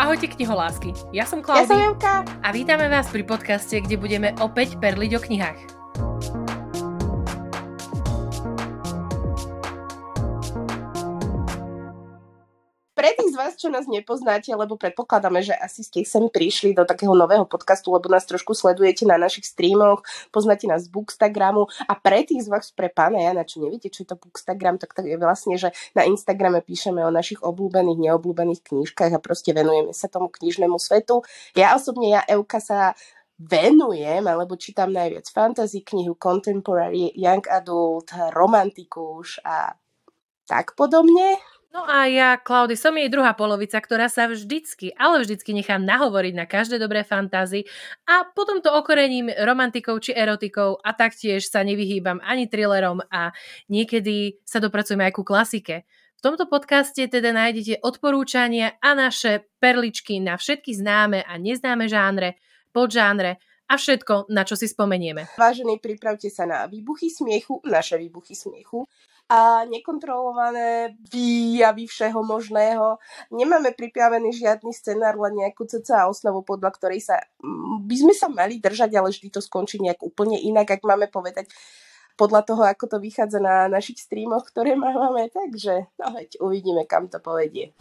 Ahojte kniholásky, ja som Ja som Klaudia Janka. a vítame vás pri podcaste, kde budeme opäť perliť o knihách. Z vás, čo nás nepoznáte, lebo predpokladáme, že asi ste sem prišli do takého nového podcastu, lebo nás trošku sledujete na našich streamoch, poznáte nás z Bookstagramu a pre tých z vás, pre pána Jana, čo neviete, čo je to Bookstagram, tak to je vlastne, že na Instagrame píšeme o našich obľúbených, neobľúbených knížkach a proste venujeme sa tomu knižnému svetu. Ja osobne, ja Euka sa venujem, alebo čítam najviac fantasy knihu, contemporary, young adult, romantikus a tak podobne. No a ja, Klaudy, som jej druhá polovica, ktorá sa vždycky, ale vždycky nechá nahovoriť na každé dobré fantázy a potom to okorením romantikou či erotikou a taktiež sa nevyhýbam ani thrillerom a niekedy sa dopracujeme aj ku klasike. V tomto podcaste teda nájdete odporúčania a naše perličky na všetky známe a neznáme žánre, podžánre a všetko, na čo si spomenieme. Vážení, pripravte sa na výbuchy smiechu, naše výbuchy smiechu a nekontrolované výjavy všeho možného. Nemáme pripravený žiadny scenár, len nejakú cca osnovu, podľa ktorej sa mm, by sme sa mali držať, ale vždy to skončí nejak úplne inak, ak máme povedať podľa toho, ako to vychádza na našich streamoch, ktoré máme. Takže no uvidíme, kam to povedie.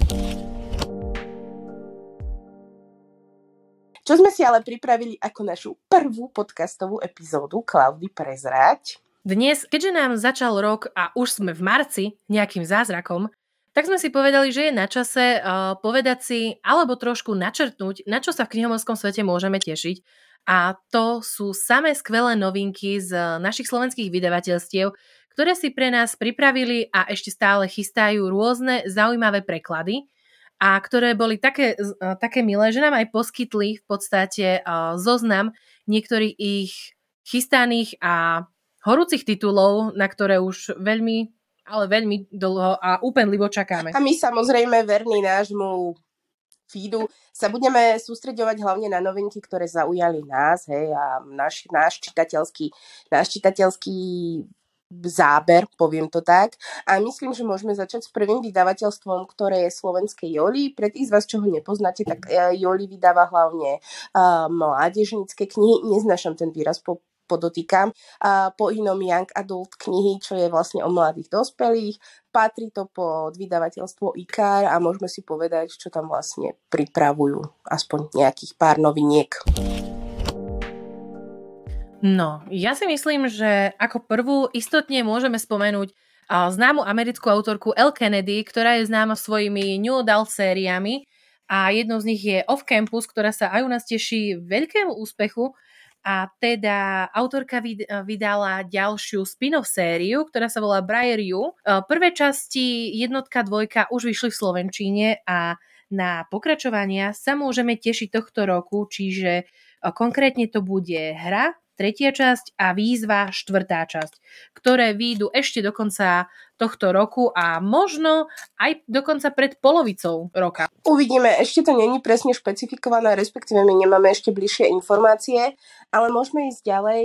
Čo sme si ale pripravili ako našu prvú podcastovú epizódu Klaudy prezrať. Dnes, keďže nám začal rok a už sme v marci nejakým zázrakom, tak sme si povedali, že je na čase uh, povedať si alebo trošku načrtnúť, na čo sa v knihomolskom svete môžeme tešiť. A to sú samé skvelé novinky z našich slovenských vydavateľstiev, ktoré si pre nás pripravili a ešte stále chystajú rôzne zaujímavé preklady a ktoré boli také, uh, také milé, že nám aj poskytli v podstate uh, zoznam niektorých ich chystaných a horúcich titulov, na ktoré už veľmi, ale veľmi dlho a úpenlivo čakáme. A my samozrejme verní nášmu feedu sa budeme sústreďovať hlavne na novinky, ktoré zaujali nás, hej, a náš, náš čitateľský, náš čitateľský záber, poviem to tak. A myslím, že môžeme začať s prvým vydavateľstvom, ktoré je slovenské Joli. Pre tých z vás, čo ho nepoznáte, tak eh, Joli vydáva hlavne uh, mládežnícke knihy. Neznášam ten výraz po podotýkam, po inom Young Adult knihy, čo je vlastne o mladých dospelých. Patrí to pod vydavateľstvo IKAR a môžeme si povedať, čo tam vlastne pripravujú. Aspoň nejakých pár noviniek. No, ja si myslím, že ako prvú istotne môžeme spomenúť známu americkú autorku El Kennedy, ktorá je známa svojimi New Adult sériami a jednou z nich je Off Campus, ktorá sa aj u nás teší veľkému úspechu a teda autorka vydala ďalšiu spin-off sériu, ktorá sa volá Briar You. Prvé časti jednotka, dvojka už vyšli v Slovenčíne a na pokračovania sa môžeme tešiť tohto roku, čiže konkrétne to bude hra, tretia časť a výzva štvrtá časť, ktoré výjdu ešte do konca tohto roku a možno aj dokonca pred polovicou roka. Uvidíme, ešte to není presne špecifikované, respektíve my nemáme ešte bližšie informácie, ale môžeme ísť ďalej.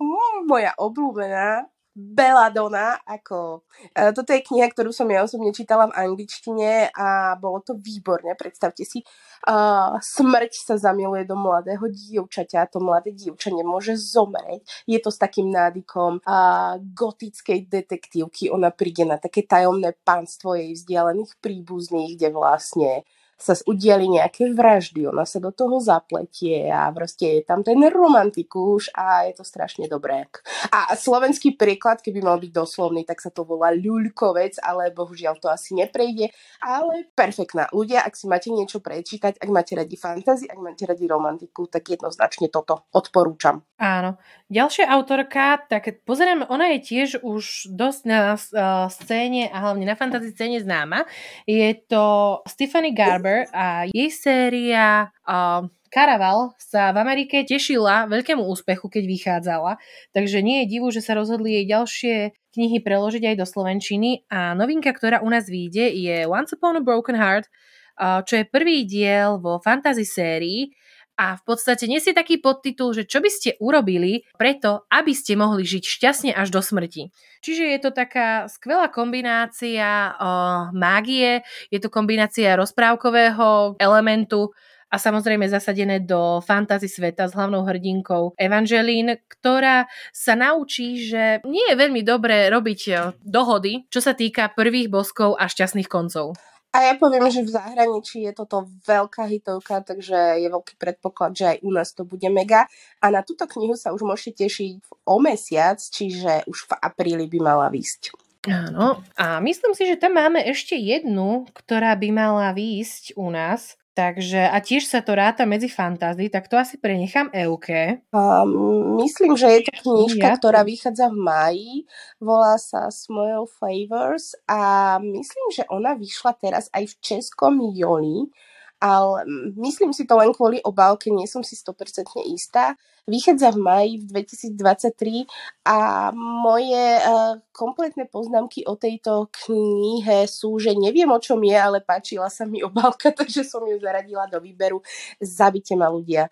Mm, moja obľúbená Belladonna, ako... E, toto je kniha, ktorú som ja osobne čítala v angličtine a bolo to výborné, predstavte si. Uh, smrť sa zamiluje do mladého dievčaťa to mladé dievča nemôže zomrieť. Je to s takým nádykom uh, gotickej detektívky. Ona príde na také tajomné pánstvo jej vzdialených príbuzných, kde vlastne sa udiali nejaké vraždy, ona sa do toho zapletie a proste je tam ten romantikus a je to strašne dobré. A slovenský príklad, keby mal byť doslovný, tak sa to volá ľuľkovec, ale bohužiaľ to asi neprejde, ale perfektná. Ľudia, ak si máte niečo prečítať, ak máte radi fantasy, ak máte radi romantiku, tak jednoznačne toto odporúčam. Áno. Ďalšia autorka, tak pozerám, ona je tiež už dosť na uh, scéne a hlavne na fantasy scéne známa. Je to Stephanie Garber a jej séria uh, Caraval sa v Amerike tešila veľkému úspechu, keď vychádzala, takže nie je divu, že sa rozhodli jej ďalšie knihy preložiť aj do Slovenčiny. A novinka, ktorá u nás vyjde je Once Upon a Broken Heart, uh, čo je prvý diel vo fantasy sérii a v podstate nesie taký podtitul, že čo by ste urobili preto, aby ste mohli žiť šťastne až do smrti. Čiže je to taká skvelá kombinácia o, mágie, je to kombinácia rozprávkového elementu, a samozrejme zasadené do fantasy sveta s hlavnou hrdinkou Evangeline, ktorá sa naučí, že nie je veľmi dobré robiť dohody, čo sa týka prvých boskov a šťastných koncov. A ja poviem, že v zahraničí je toto veľká hitovka, takže je veľký predpoklad, že aj u nás to bude mega. A na túto knihu sa už môžete tešiť o mesiac, čiže už v apríli by mala výsť. Áno, a myslím si, že tam máme ešte jednu, ktorá by mala výsť u nás. Takže a tiež sa to ráta medzi fantázy, tak to asi prenechám Euke. Um, myslím, že je to knižka, ja. ktorá vychádza v maji, volá sa Smile Flavors a myslím, že ona vyšla teraz aj v českom joli ale myslím si to len kvôli obálke, nie som si 100% istá. Vychádza v maji v 2023 a moje uh, kompletné poznámky o tejto knihe sú, že neviem o čom je, ale páčila sa mi obálka, takže som ju zaradila do výberu. Zabite ma ľudia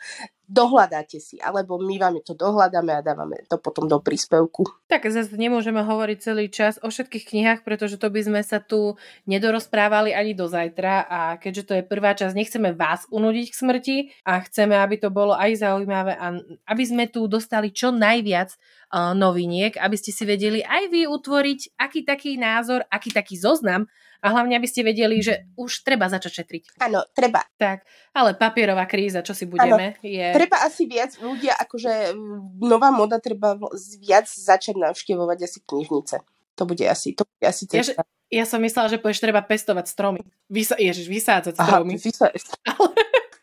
dohľadáte si, alebo my vám to dohľadáme a dávame to potom do príspevku. Tak zase nemôžeme hovoriť celý čas o všetkých knihách, pretože to by sme sa tu nedorozprávali ani do zajtra a keďže to je prvá časť, nechceme vás unudiť k smrti a chceme, aby to bolo aj zaujímavé a aby sme tu dostali čo najviac noviniek, aby ste si vedeli aj vy utvoriť aký taký názor, aký taký zoznam a hlavne, aby ste vedeli, že už treba začať šetriť. Áno, treba. Tak, ale papierová kríza, čo si budeme, ano, je... Treba asi viac ľudia, akože nová moda treba viac začať navštevovať asi knižnice. To bude asi, to bude asi cesta. Ja, ja som myslela, že povieš, treba pestovať stromy. Vysa- ježiš, vysádzať stromy. Aha, ale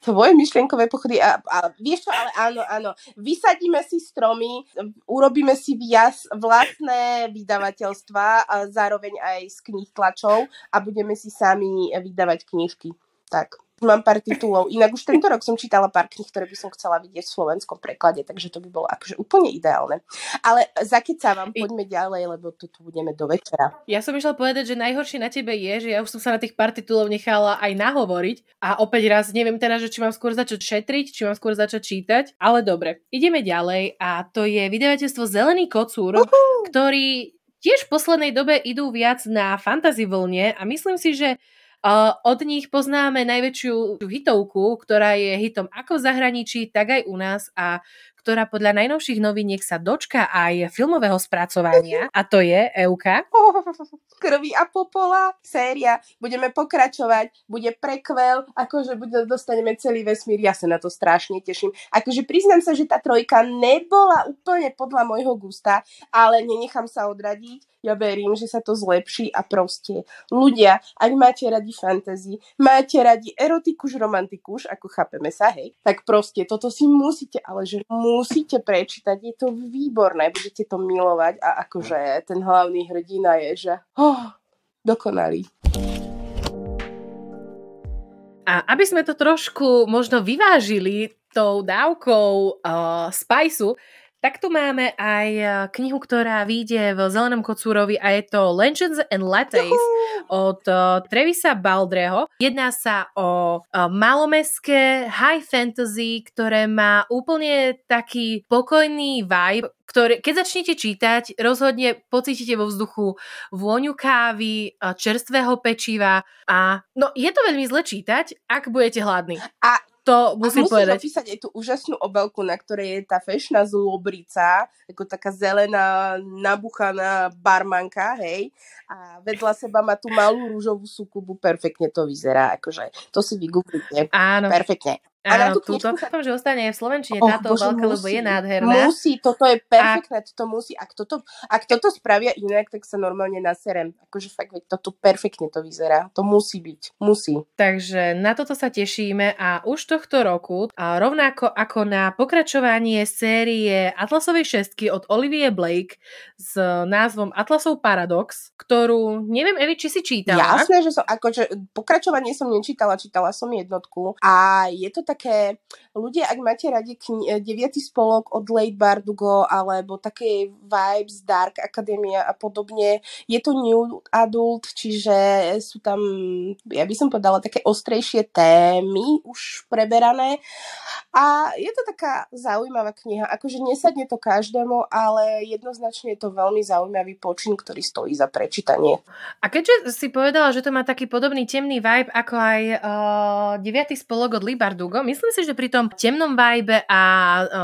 tvoje myšlienkové pochody a, a vieš čo, ale áno, áno, vysadíme si stromy, urobíme si viac vlastné vydavateľstva a zároveň aj z knih tlačov a budeme si sami vydávať knižky. Tak. Mám pár titulov. Inak už tento rok som čítala pár kníh, ktoré by som chcela vidieť v slovenskom preklade, takže to by bolo akože úplne ideálne. Ale vám, poďme ďalej, lebo tu, tu budeme do večera. Ja som išla povedať, že najhoršie na tebe je, že ja už som sa na tých pár titulov nechala aj nahovoriť a opäť raz neviem teraz, že či mám skôr začať šetriť, či mám skôr začať čítať, ale dobre. Ideme ďalej a to je vydavateľstvo Zelený kocúr, uh-huh. ktorý tiež v poslednej dobe idú viac na fantasy vlne a myslím si, že od nich poznáme najväčšiu hitovku, ktorá je hitom ako v zahraničí, tak aj u nás a ktorá podľa najnovších noviniek sa dočka aj filmového spracovania a to je Euka. Krvi a popola, séria, budeme pokračovať, bude prekvel, akože bude, dostaneme celý vesmír, ja sa na to strašne teším. Akože priznám sa, že tá trojka nebola úplne podľa môjho gusta, ale nenechám sa odradiť, ja verím, že sa to zlepší a proste. Ľudia, ak máte radi fantasy, máte radi erotikuš, romantikuš, ako chápeme sa, hej, tak proste toto si musíte, ale že musíte prečítať, je to výborné, budete to milovať a akože ten hlavný hrdina je, že oh, dokonalý. A aby sme to trošku možno vyvážili tou dávkou uh, spajsu, tak tu máme aj eh, knihu, ktorá vyjde v Zelenom kocúrovi a je to Legends and Lattes od uh, Trevisa Baldreho. Jedná sa o uh, malomeské high fantasy, ktoré má úplne taký pokojný vibe, ktorý, keď začnete čítať, rozhodne pocítite vo vzduchu vôňu kávy, čerstvého pečiva a no je to veľmi zle čítať, ak budete hladní. A to musím, musím povedať. opísať aj tú úžasnú obelku, na ktorej je tá fešná zlobrica, ako taká zelená, nabuchaná barmanka, hej. A vedľa seba má tú malú rúžovú sukubu, perfektne to vyzerá, akože to si vygooglite. Áno. Perfektne. Áno, túto dúfam, že ostane v Slovenčine oh, táto Bože, obálka, lebo je nádherná. Musí, toto je perfektné, a... toto musí. Ak toto, ak toto spravia inak, tak sa normálne naserem. Akože fakt, toto perfektne to vyzerá. To musí byť. Musí. Takže na toto sa tešíme a už tohto roku, a rovnako ako na pokračovanie série Atlasovej šestky od Olivie Blake s názvom Atlasov Paradox, ktorú neviem, Evi, či si čítala. Jasné, že som, akože pokračovanie som nečítala, čítala som jednotku a je to tak také, ľudia, ak máte radi kni- e, deviatý spolok od Late Bardugo alebo také vibes Dark Academia a podobne, je to new adult, čiže sú tam, ja by som povedala, také ostrejšie témy už preberané a je to taká zaujímavá kniha, akože nesadne to každému, ale jednoznačne je to veľmi zaujímavý počin, ktorý stojí za prečítanie. A keďže si povedala, že to má taký podobný temný vibe ako aj uh, 9. spolok od Libardugo, myslím si, že pri tom temnom vibe a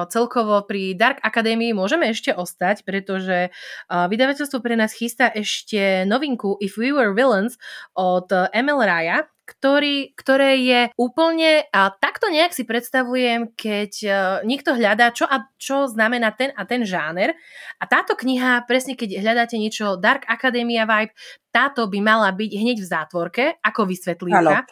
celkovo pri Dark Academy môžeme ešte ostať, pretože vydavateľstvo pre nás chystá ešte novinku If We Were Villains od Emil Raya, ktorý, ktoré je úplne, a takto nejak si predstavujem, keď uh, niekto hľadá, čo a čo znamená ten a ten žáner. A táto kniha, presne keď hľadáte niečo Dark Academia vibe, táto by mala byť hneď v zátvorke, ako vysvetlívka,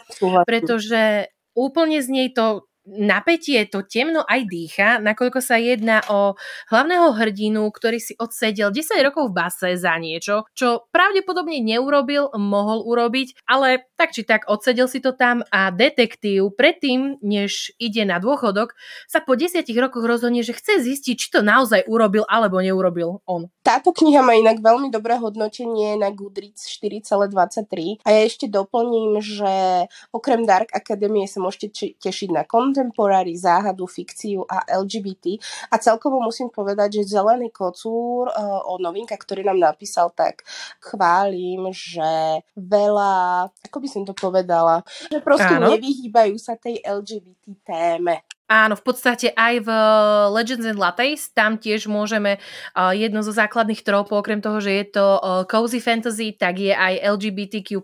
pretože úplne z nej to napätie to temno aj dýcha, nakoľko sa jedná o hlavného hrdinu, ktorý si odsedel 10 rokov v base za niečo, čo pravdepodobne neurobil, mohol urobiť, ale tak či tak odsedel si to tam a detektív predtým, než ide na dôchodok, sa po 10 rokoch rozhodne, že chce zistiť, či to naozaj urobil alebo neurobil on. Táto kniha má inak veľmi dobré hodnotenie na Goodreads 4,23 a ja ešte doplním, že okrem Dark Academie sa môžete tešiť na contemporary, záhadu, fikciu a LGBT. A celkovo musím povedať, že Zelený kocúr uh, o novinka, ktorý nám napísal, tak chválim, že veľa, ako by som to povedala, že proste Áno. nevyhýbajú sa tej LGBT téme. Áno, v podstate aj v Legends and Lattes tam tiež môžeme uh, jedno zo základných trópov, okrem toho, že je to uh, cozy fantasy, tak je aj LGBTQ+,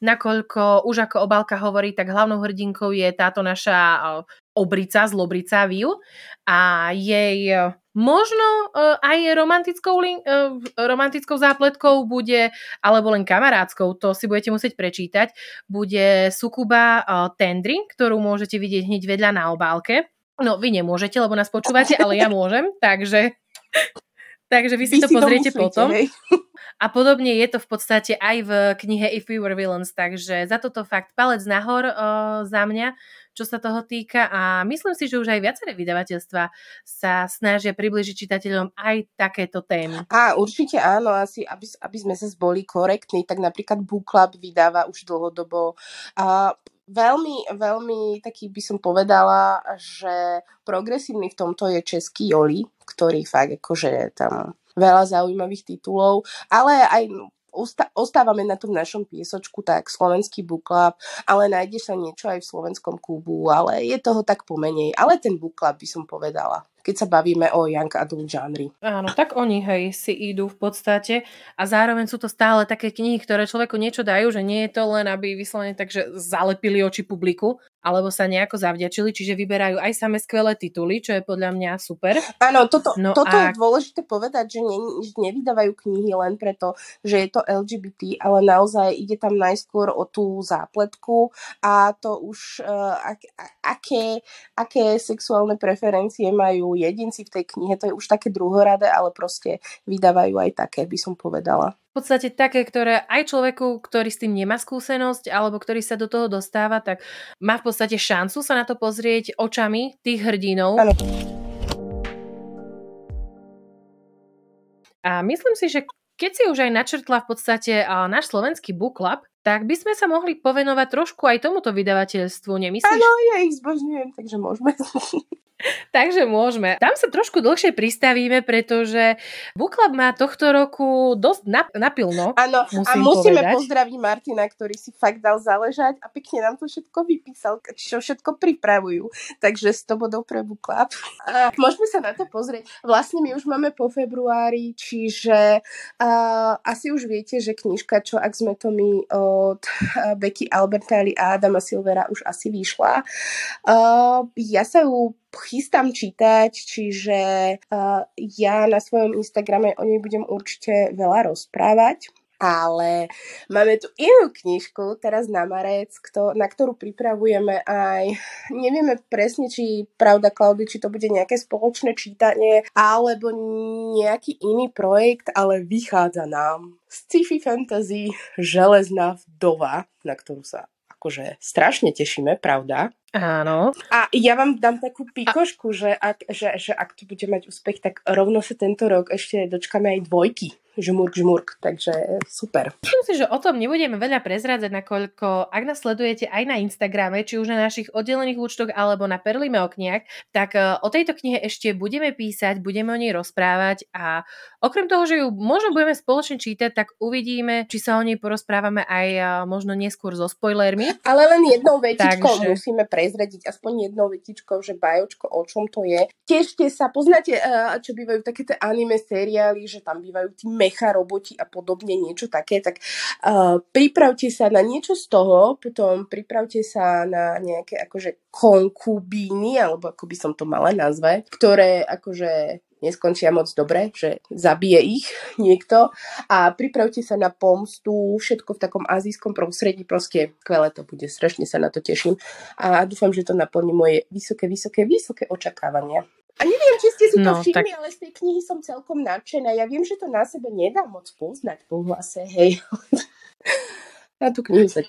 nakoľko už ako obálka hovorí, tak hlavnou hrdinkou je táto naša uh, obrica, zlobrica Viu a jej Možno uh, aj romantickou, uh, romantickou zápletkou bude, alebo len kamarádskou, to si budete musieť prečítať, bude Sukuba uh, Tendry, ktorú môžete vidieť hneď vedľa na obálke. No, vy nemôžete, lebo nás počúvate, ale ja môžem, takže, takže vy si vy to si pozriete to potom. Hej. A podobne je to v podstate aj v knihe If We Were Villains, takže za toto fakt palec nahor uh, za mňa čo sa toho týka a myslím si, že už aj viaceré vydavateľstva sa snažia približiť čitateľom aj takéto témy. A určite áno, asi aby, aby sme sa boli korektní, tak napríklad Book Club vydáva už dlhodobo a veľmi, veľmi taký by som povedala, že progresívny v tomto je český Joli, ktorý fakt akože tam veľa zaujímavých titulov, ale aj ostávame na tom našom piesočku, tak slovenský book club, ale nájde sa niečo aj v slovenskom klubu, ale je toho tak pomenej. Ale ten book club by som povedala keď sa bavíme o young adult žánri. Áno, tak oni hej si idú v podstate a zároveň sú to stále také knihy, ktoré človeku niečo dajú, že nie je to len, aby vyslovene takže zalepili oči publiku, alebo sa nejako zavďačili, čiže vyberajú aj same skvelé tituly, čo je podľa mňa super. Áno, toto, no toto a... je dôležité povedať, že ne, nevydávajú knihy len preto, že je to LGBT, ale naozaj ide tam najskôr o tú zápletku a to už uh, ak, aké, aké sexuálne preferencie majú jedinci v tej knihe, to je už také druhoradé, ale proste vydávajú aj také, by som povedala v podstate také, ktoré aj človeku, ktorý s tým nemá skúsenosť alebo ktorý sa do toho dostáva, tak má v podstate šancu sa na to pozrieť očami tých hrdinov. Ano. A myslím si, že keď si už aj načrtla v podstate náš slovenský book club, tak by sme sa mohli povenovať trošku aj tomuto vydavateľstvu, nemyslíš? Áno, ja ich zbožňujem, takže môžeme. Takže môžeme. Tam sa trošku dlhšie pristavíme, pretože Book Club má tohto roku dosť nap- napilno. Áno, a musíme povedať. pozdraviť Martina, ktorý si fakt dal záležať a pekne nám to všetko vypísal, čo všetko pripravujú. Takže 100 bodov pre Book Club. A môžeme sa na to pozrieť. Vlastne my už máme po februári, čiže uh, asi už viete, že knižka, čo ak sme to my od uh, Becky Albertali a Adama Silvera už asi vyšla. Uh, ja sa ju chystám čítať, čiže uh, ja na svojom Instagrame o nej budem určite veľa rozprávať. Ale máme tu inú knižku teraz na marec, kto, na ktorú pripravujeme aj, nevieme presne, či pravda, Klaudy, či to bude nejaké spoločné čítanie, alebo nejaký iný projekt, ale vychádza nám sci-fi fantasy Železná vdova, na ktorú sa akože strašne tešíme, pravda? Áno. A ja vám dám takú pikošku, a... že, ak, že, že ak to bude mať úspech, tak rovno sa tento rok ešte dočkáme aj dvojky žmurk, žmurk, takže super. Myslím si, že o tom nebudeme veľa prezrádzať, nakoľko ak nás sledujete aj na Instagrame, či už na našich oddelených účtoch alebo na Perlime o knihách, tak e, o tejto knihe ešte budeme písať, budeme o nej rozprávať a okrem toho, že ju možno budeme spoločne čítať, tak uvidíme, či sa o nej porozprávame aj e, možno neskôr so spoilermi. Ale len jednou vetičkou Takže... musíme prezradiť, aspoň jednou vetičkou, že bajočko, o čom to je. Tešte sa, poznáte, e, čo bývajú také tie anime seriály, že tam bývajú tí mecha roboti a podobne, niečo také, tak uh, pripravte sa na niečo z toho, potom pripravte sa na nejaké akože konkubíny, alebo ako by som to mala nazvať, ktoré akože neskončia moc dobre, že zabije ich niekto a pripravte sa na pomstu, všetko v takom azijskom prostredí, proste skvelé to bude, strašne sa na to teším a dúfam, že to naplní moje vysoké, vysoké, vysoké očakávania. A neviem, či ste si to no, všimli, tak... ale z tej knihy som celkom nadšená. Ja viem, že to na sebe nedá moc poznať po hlase, hej. na tú knihu sa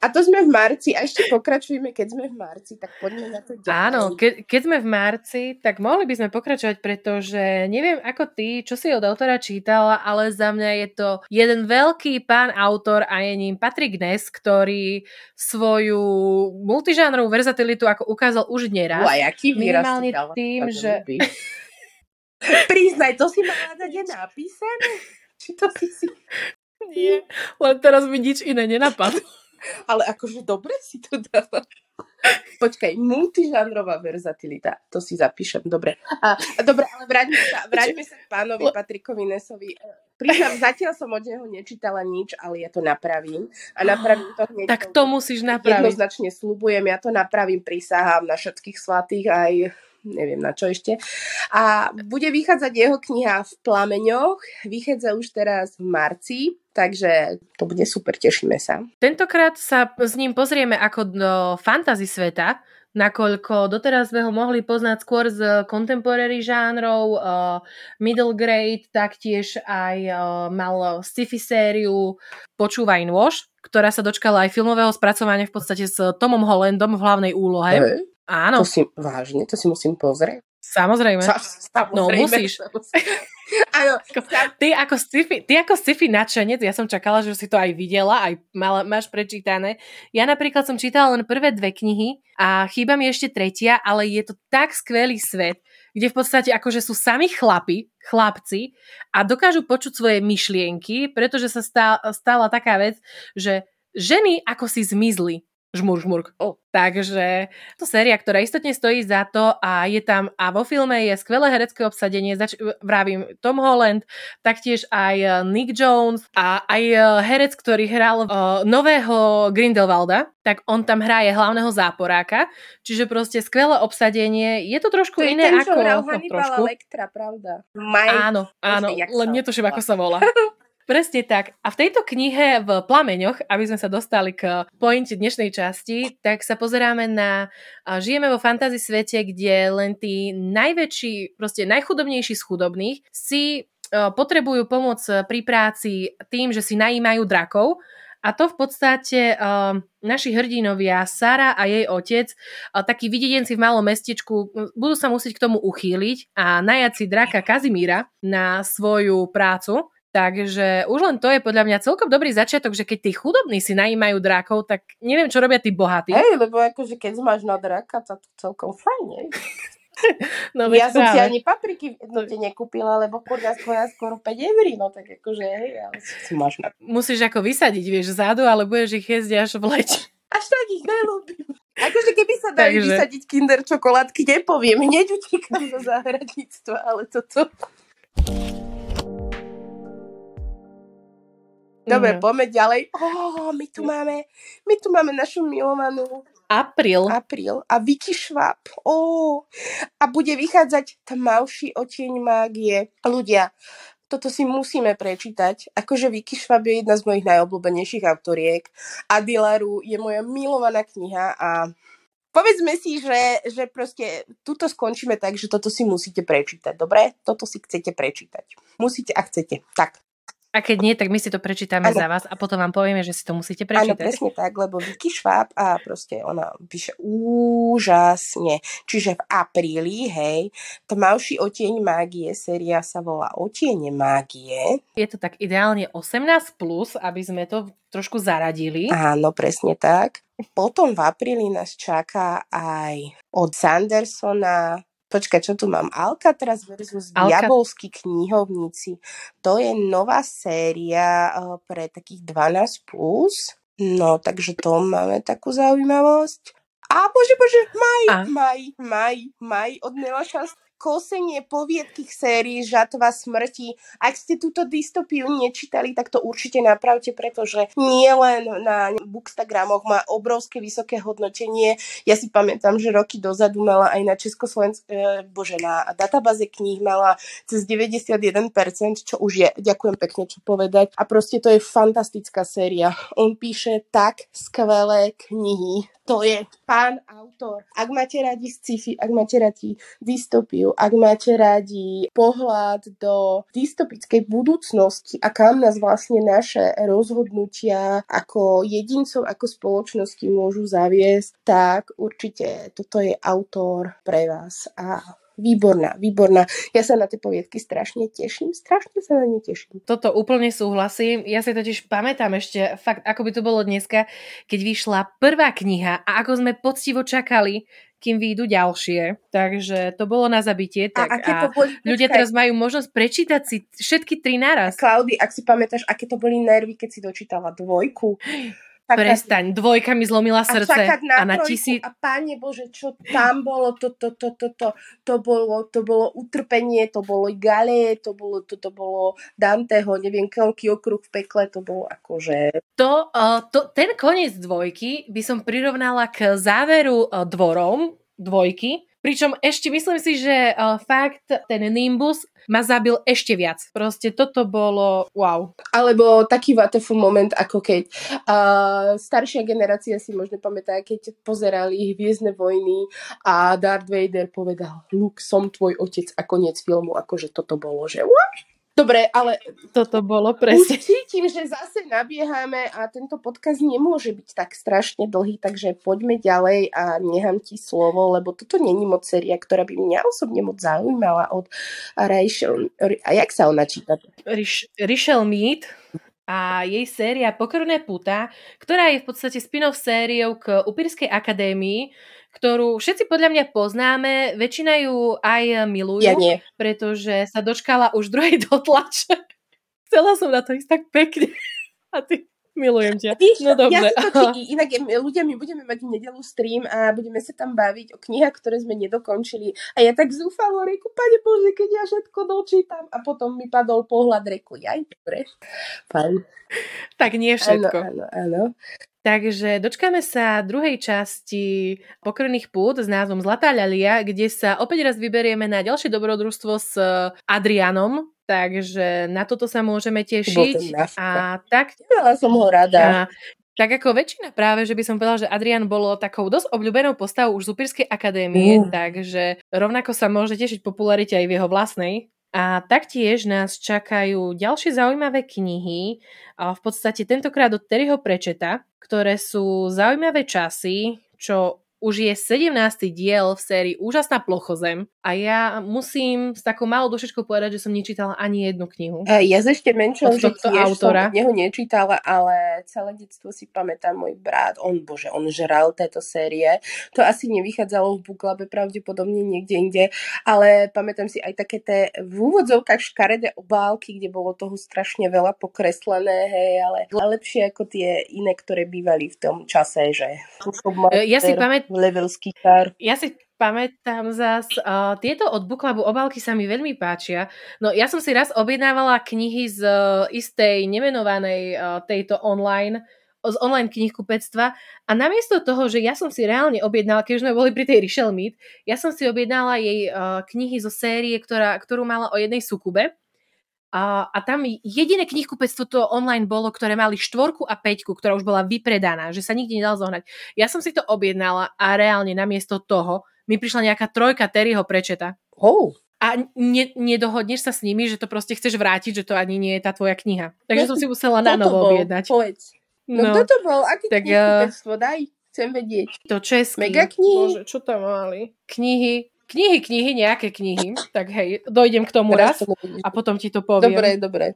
A to sme v marci a ešte pokračujeme, keď sme v marci, tak poďme na to ďalej. Áno, ke, keď sme v marci, tak mohli by sme pokračovať, pretože neviem ako ty, čo si od autora čítala, ale za mňa je to jeden veľký pán autor a je ním Patrick Ness, ktorý svoju multižánrovú verzatilitu ako ukázal už neraz. Uaj, aký Minimálne tým, že... Priznaj, to si mala dať napísané? Či to si si... Nie, len teraz mi nič iné nenapadlo. Ale akože dobre si to dáva. Počkaj, multižánrová verzatilita, to si zapíšem, dobre. A, a dobre, ale vráťme sa, vráťme sa k pánovi Patrikovi Nesovi. Priznám, zatiaľ som od neho nečítala nič, ale ja to napravím. A napravím to hneď. Tak to musíš napraviť. Jednoznačne slúbujem, ja to napravím, prisahám na všetkých svatých aj neviem na čo ešte. A bude vychádzať jeho kniha v plameňoch, vychádza už teraz v marci, takže to bude super, tešíme sa. Tentokrát sa s ním pozrieme ako do fantasy sveta, nakoľko doteraz sme ho mohli poznať skôr z contemporary žánrov, uh, middle grade, taktiež aj uh, mal sci-fi sériu Počúvaj nôž, ktorá sa dočkala aj filmového spracovania v podstate s Tomom Hollandom v hlavnej úlohe. Hey. Áno. To si, vážne, to si musím pozrieť. Samozrejme. Sa, samozrejme. No musíš. Áno. Ty ako sci-fi, ty ako sci-fi nadšenec, ja som čakala, že si to aj videla, aj mal, máš prečítané. Ja napríklad som čítala len prvé dve knihy a chýba mi ešte tretia, ale je to tak skvelý svet, kde v podstate akože sú sami chlapi, chlapci a dokážu počuť svoje myšlienky, pretože sa stala, stala taká vec, že ženy ako si zmizli žmur, žmurk. Oh. Takže to séria, ktorá istotne stojí za to a je tam a vo filme je skvelé herecké obsadenie, zač- vravím Tom Holland, taktiež aj eh, Nick Jones a aj eh, herec, ktorý hral uh, nového Grindelwalda, tak on tam hraje hlavného záporáka, čiže proste skvelé obsadenie. Je to trošku to iné ten, ako... Hral no, trošku. Lectra, pravda. Maj, áno, áno, len netuším, ako sa volá. Presne tak. A v tejto knihe v Plameňoch, aby sme sa dostali k pointe dnešnej časti, tak sa pozeráme na... Žijeme vo fantasy svete, kde len tí najväčší, proste najchudobnejší z chudobných si potrebujú pomoc pri práci tým, že si najímajú drakov, a to v podstate uh, naši hrdinovia, Sara a jej otec, uh, takí videdenci v malom mestečku, budú sa musieť k tomu uchýliť a najať si draka Kazimíra na svoju prácu. Takže už len to je podľa mňa celkom dobrý začiatok, že keď tí chudobní si najímajú drákov, tak neviem, čo robia tí bohatí. Hej, lebo akože keď máš na dráka, to celkom fajn, No, ja som si ani papriky v jednote nekúpila, lebo podľa skoja skoro 5 eur, no tak akože, hej, ale si máš na... Musíš ako vysadiť, vieš, zádu, ale budeš ich jesť až v leči. Až tak ich nelúbim. Akože keby sa dali Takže... vysadiť kinder čokoládky, nepoviem, hneď utekám do záhradníctva, ale toto... Dobre, mm. poďme ďalej. Oh, my tu máme, my tu máme našu milovanú April. April. A Vicky Schwab. Oh. A bude vychádzať Tmavší otieň mágie. Ľudia, toto si musíme prečítať. Akože Vicky Schwab je jedna z mojich najobľúbenejších autoriek. Adilaru je moja milovaná kniha a povedzme si, že, že proste tuto skončíme tak, že toto si musíte prečítať. Dobre? Toto si chcete prečítať. Musíte a chcete. Tak. A keď nie, tak my si to prečítame ano. za vás a potom vám povieme, že si to musíte prečítať. Áno, presne tak, lebo Vicky Schwab a proste ona píše úžasne. Čiže v apríli, hej, Tmavší otieň mágie, séria sa volá Otiene mágie. Je to tak ideálne 18+, plus, aby sme to trošku zaradili. Áno, presne tak. Potom v apríli nás čaká aj od Sandersona Počkaj, čo tu mám? Alcatraz versus Alca... Diabolskí knihovníci. To je nová séria uh, pre takých 12+. Plus. No, takže to máme takú zaujímavosť. A bože, bože, maj, A. maj, maj, maj od Miloša kosenie poviedkých sérií Žatva smrti. Ak ste túto dystopiu nečítali, tak to určite napravte, pretože nie len na bookstagramoch má obrovské vysoké hodnotenie. Ja si pamätám, že roky dozadu mala aj na Československ, e, bože, na databáze kníh mala cez 91%, čo už je, ďakujem pekne, čo povedať. A proste to je fantastická séria. On píše tak skvelé knihy to je pán autor. Ak máte radi sci-fi, ak máte radi dystopiu, ak máte radi pohľad do dystopickej budúcnosti a kam nás vlastne naše rozhodnutia ako jedincov, ako spoločnosti môžu zaviesť, tak určite toto je autor pre vás. A výborná, výborná. Ja sa na tie poviedky strašne teším, strašne sa na ne teším. Toto úplne súhlasím. Ja si totiž pamätám ešte, fakt, ako by to bolo dneska, keď vyšla prvá kniha a ako sme poctivo čakali, kým vyjdú ďalšie. Takže to bolo na zabitie. Tak a, aké to boli, a ľudia teraz majú možnosť prečítať si všetky tri naraz. Klaudy, ak si pamätáš, aké to boli nervy, keď si dočítala dvojku. Prestaň, dvojka mi zlomila srdce. A, na, a na tisíc... A páne Bože, čo tam bolo, to, to, to, to, to, to, bolo, to bolo utrpenie, to bolo Gale, to bolo, to, to bolo Danteho, neviem, koľký okruh v pekle, to bolo akože... To, uh, to, ten koniec dvojky by som prirovnala k záveru uh, dvorom dvojky, Pričom ešte myslím si, že uh, fakt ten Nimbus ma zabil ešte viac. Proste toto bolo wow. Alebo taký vateful moment, ako keď uh, staršia generácia si možno pamätá, keď pozerali Hviezdne vojny a Darth Vader povedal Luke, som tvoj otec a koniec filmu. Akože toto bolo, že what? Dobre, ale toto bolo presne. Už cítim, že zase nabiehame a tento podcast nemôže byť tak strašne dlhý, takže poďme ďalej a nechám ti slovo, lebo toto není moc séria, ktorá by mňa osobne moc zaujímala od Rachel. A jak sa ona číta? Rachel Mead a jej séria Pokorné puta, ktorá je v podstate spin-off sériou k Upírskej akadémii, ktorú všetci podľa mňa poznáme, väčšina ju aj milujú, ja nie. pretože sa dočkala už druhej dotlače. Chcela som na to ísť tak pekne. A ty, milujem ťa. Víš, no dobre. Ja to, inak ľudia, my budeme mať v nedelu stream a budeme sa tam baviť o knihách, ktoré sme nedokončili. A ja tak zúfalo reku, pane Bože, keď ja všetko dočítam. A potom mi padol pohľad reku, jaj, dobre. Fajn. Tak nie všetko. Áno, áno, áno. Takže dočkáme sa druhej časti Pokrných pút s názvom Zlatá ľalia, kde sa opäť raz vyberieme na ďalšie dobrodružstvo s Adrianom, takže na toto sa môžeme tešiť. A tak... Ja som ho rada. A, tak ako väčšina práve, že by som povedala, že Adrian bolo takou dosť obľúbenou postavou už z Upírskej akadémie, mm. takže rovnako sa môže tešiť popularite aj v jeho vlastnej. A taktiež nás čakajú ďalšie zaujímavé knihy, v podstate tentokrát od Terryho Prečeta, ktoré sú zaujímavé časy, čo už je 17. diel v sérii Úžasná plochozem a ja musím s takou malou dušičkou povedať, že som nečítala ani jednu knihu. Ja ešte menšou, že tiež autora. som neho nečítala, ale celé detstvo si pamätám môj brat, on, bože, on žral tieto série. To asi nevychádzalo v Booklabe, pravdepodobne niekde inde, ale pamätám si aj také tie v úvodzovkách škaredé obálky, kde bolo toho strašne veľa pokreslené, hej, ale lepšie ako tie iné, ktoré bývali v tom čase, že... Ja si kár. Ja si pamätám zás, uh, tieto od Booklabu obálky sa mi veľmi páčia. No ja som si raz objednávala knihy z uh, istej nemenovanej uh, tejto online z online knihkupectva a namiesto toho, že ja som si reálne objednala, keď sme boli pri tej Richelle Mead, ja som si objednala jej uh, knihy zo série, ktorá, ktorú mala o jednej sukube a, a tam jediné knihkupectvo to online bolo, ktoré mali štvorku a peťku, ktorá už bola vypredaná, že sa nikde nedal zohnať. Ja som si to objednala a reálne namiesto toho mi prišla nejaká trojka Terryho prečeta. Oh. a ne, nedohodneš sa s nimi, že to proste chceš vrátiť, že to ani nie je tá tvoja kniha. Takže no, som si musela na novo objednať. Povedz. No, no kto to bol? Aký tak, knihkupectvo? Daj, chcem vedieť. To český. Mega knihy? Bože, čo tam mali? Knihy. Knihy, knihy, nejaké knihy. Tak hej, dojdem k tomu Teraz raz a potom ti to poviem. Dobre, dobre.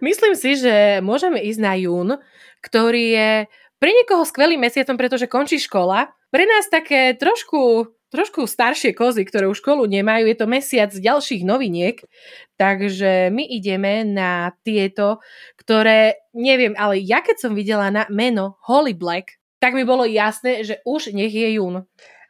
Myslím si, že môžeme ísť na jún, ktorý je pre niekoho skvelým mesiacom, pretože končí škola. Pre nás také trošku trošku staršie kozy, ktoré už školu nemajú. Je to mesiac ďalších noviniek, takže my ideme na tieto, ktoré, neviem, ale ja keď som videla na meno Holly Black, tak mi bolo jasné, že už nech je jún.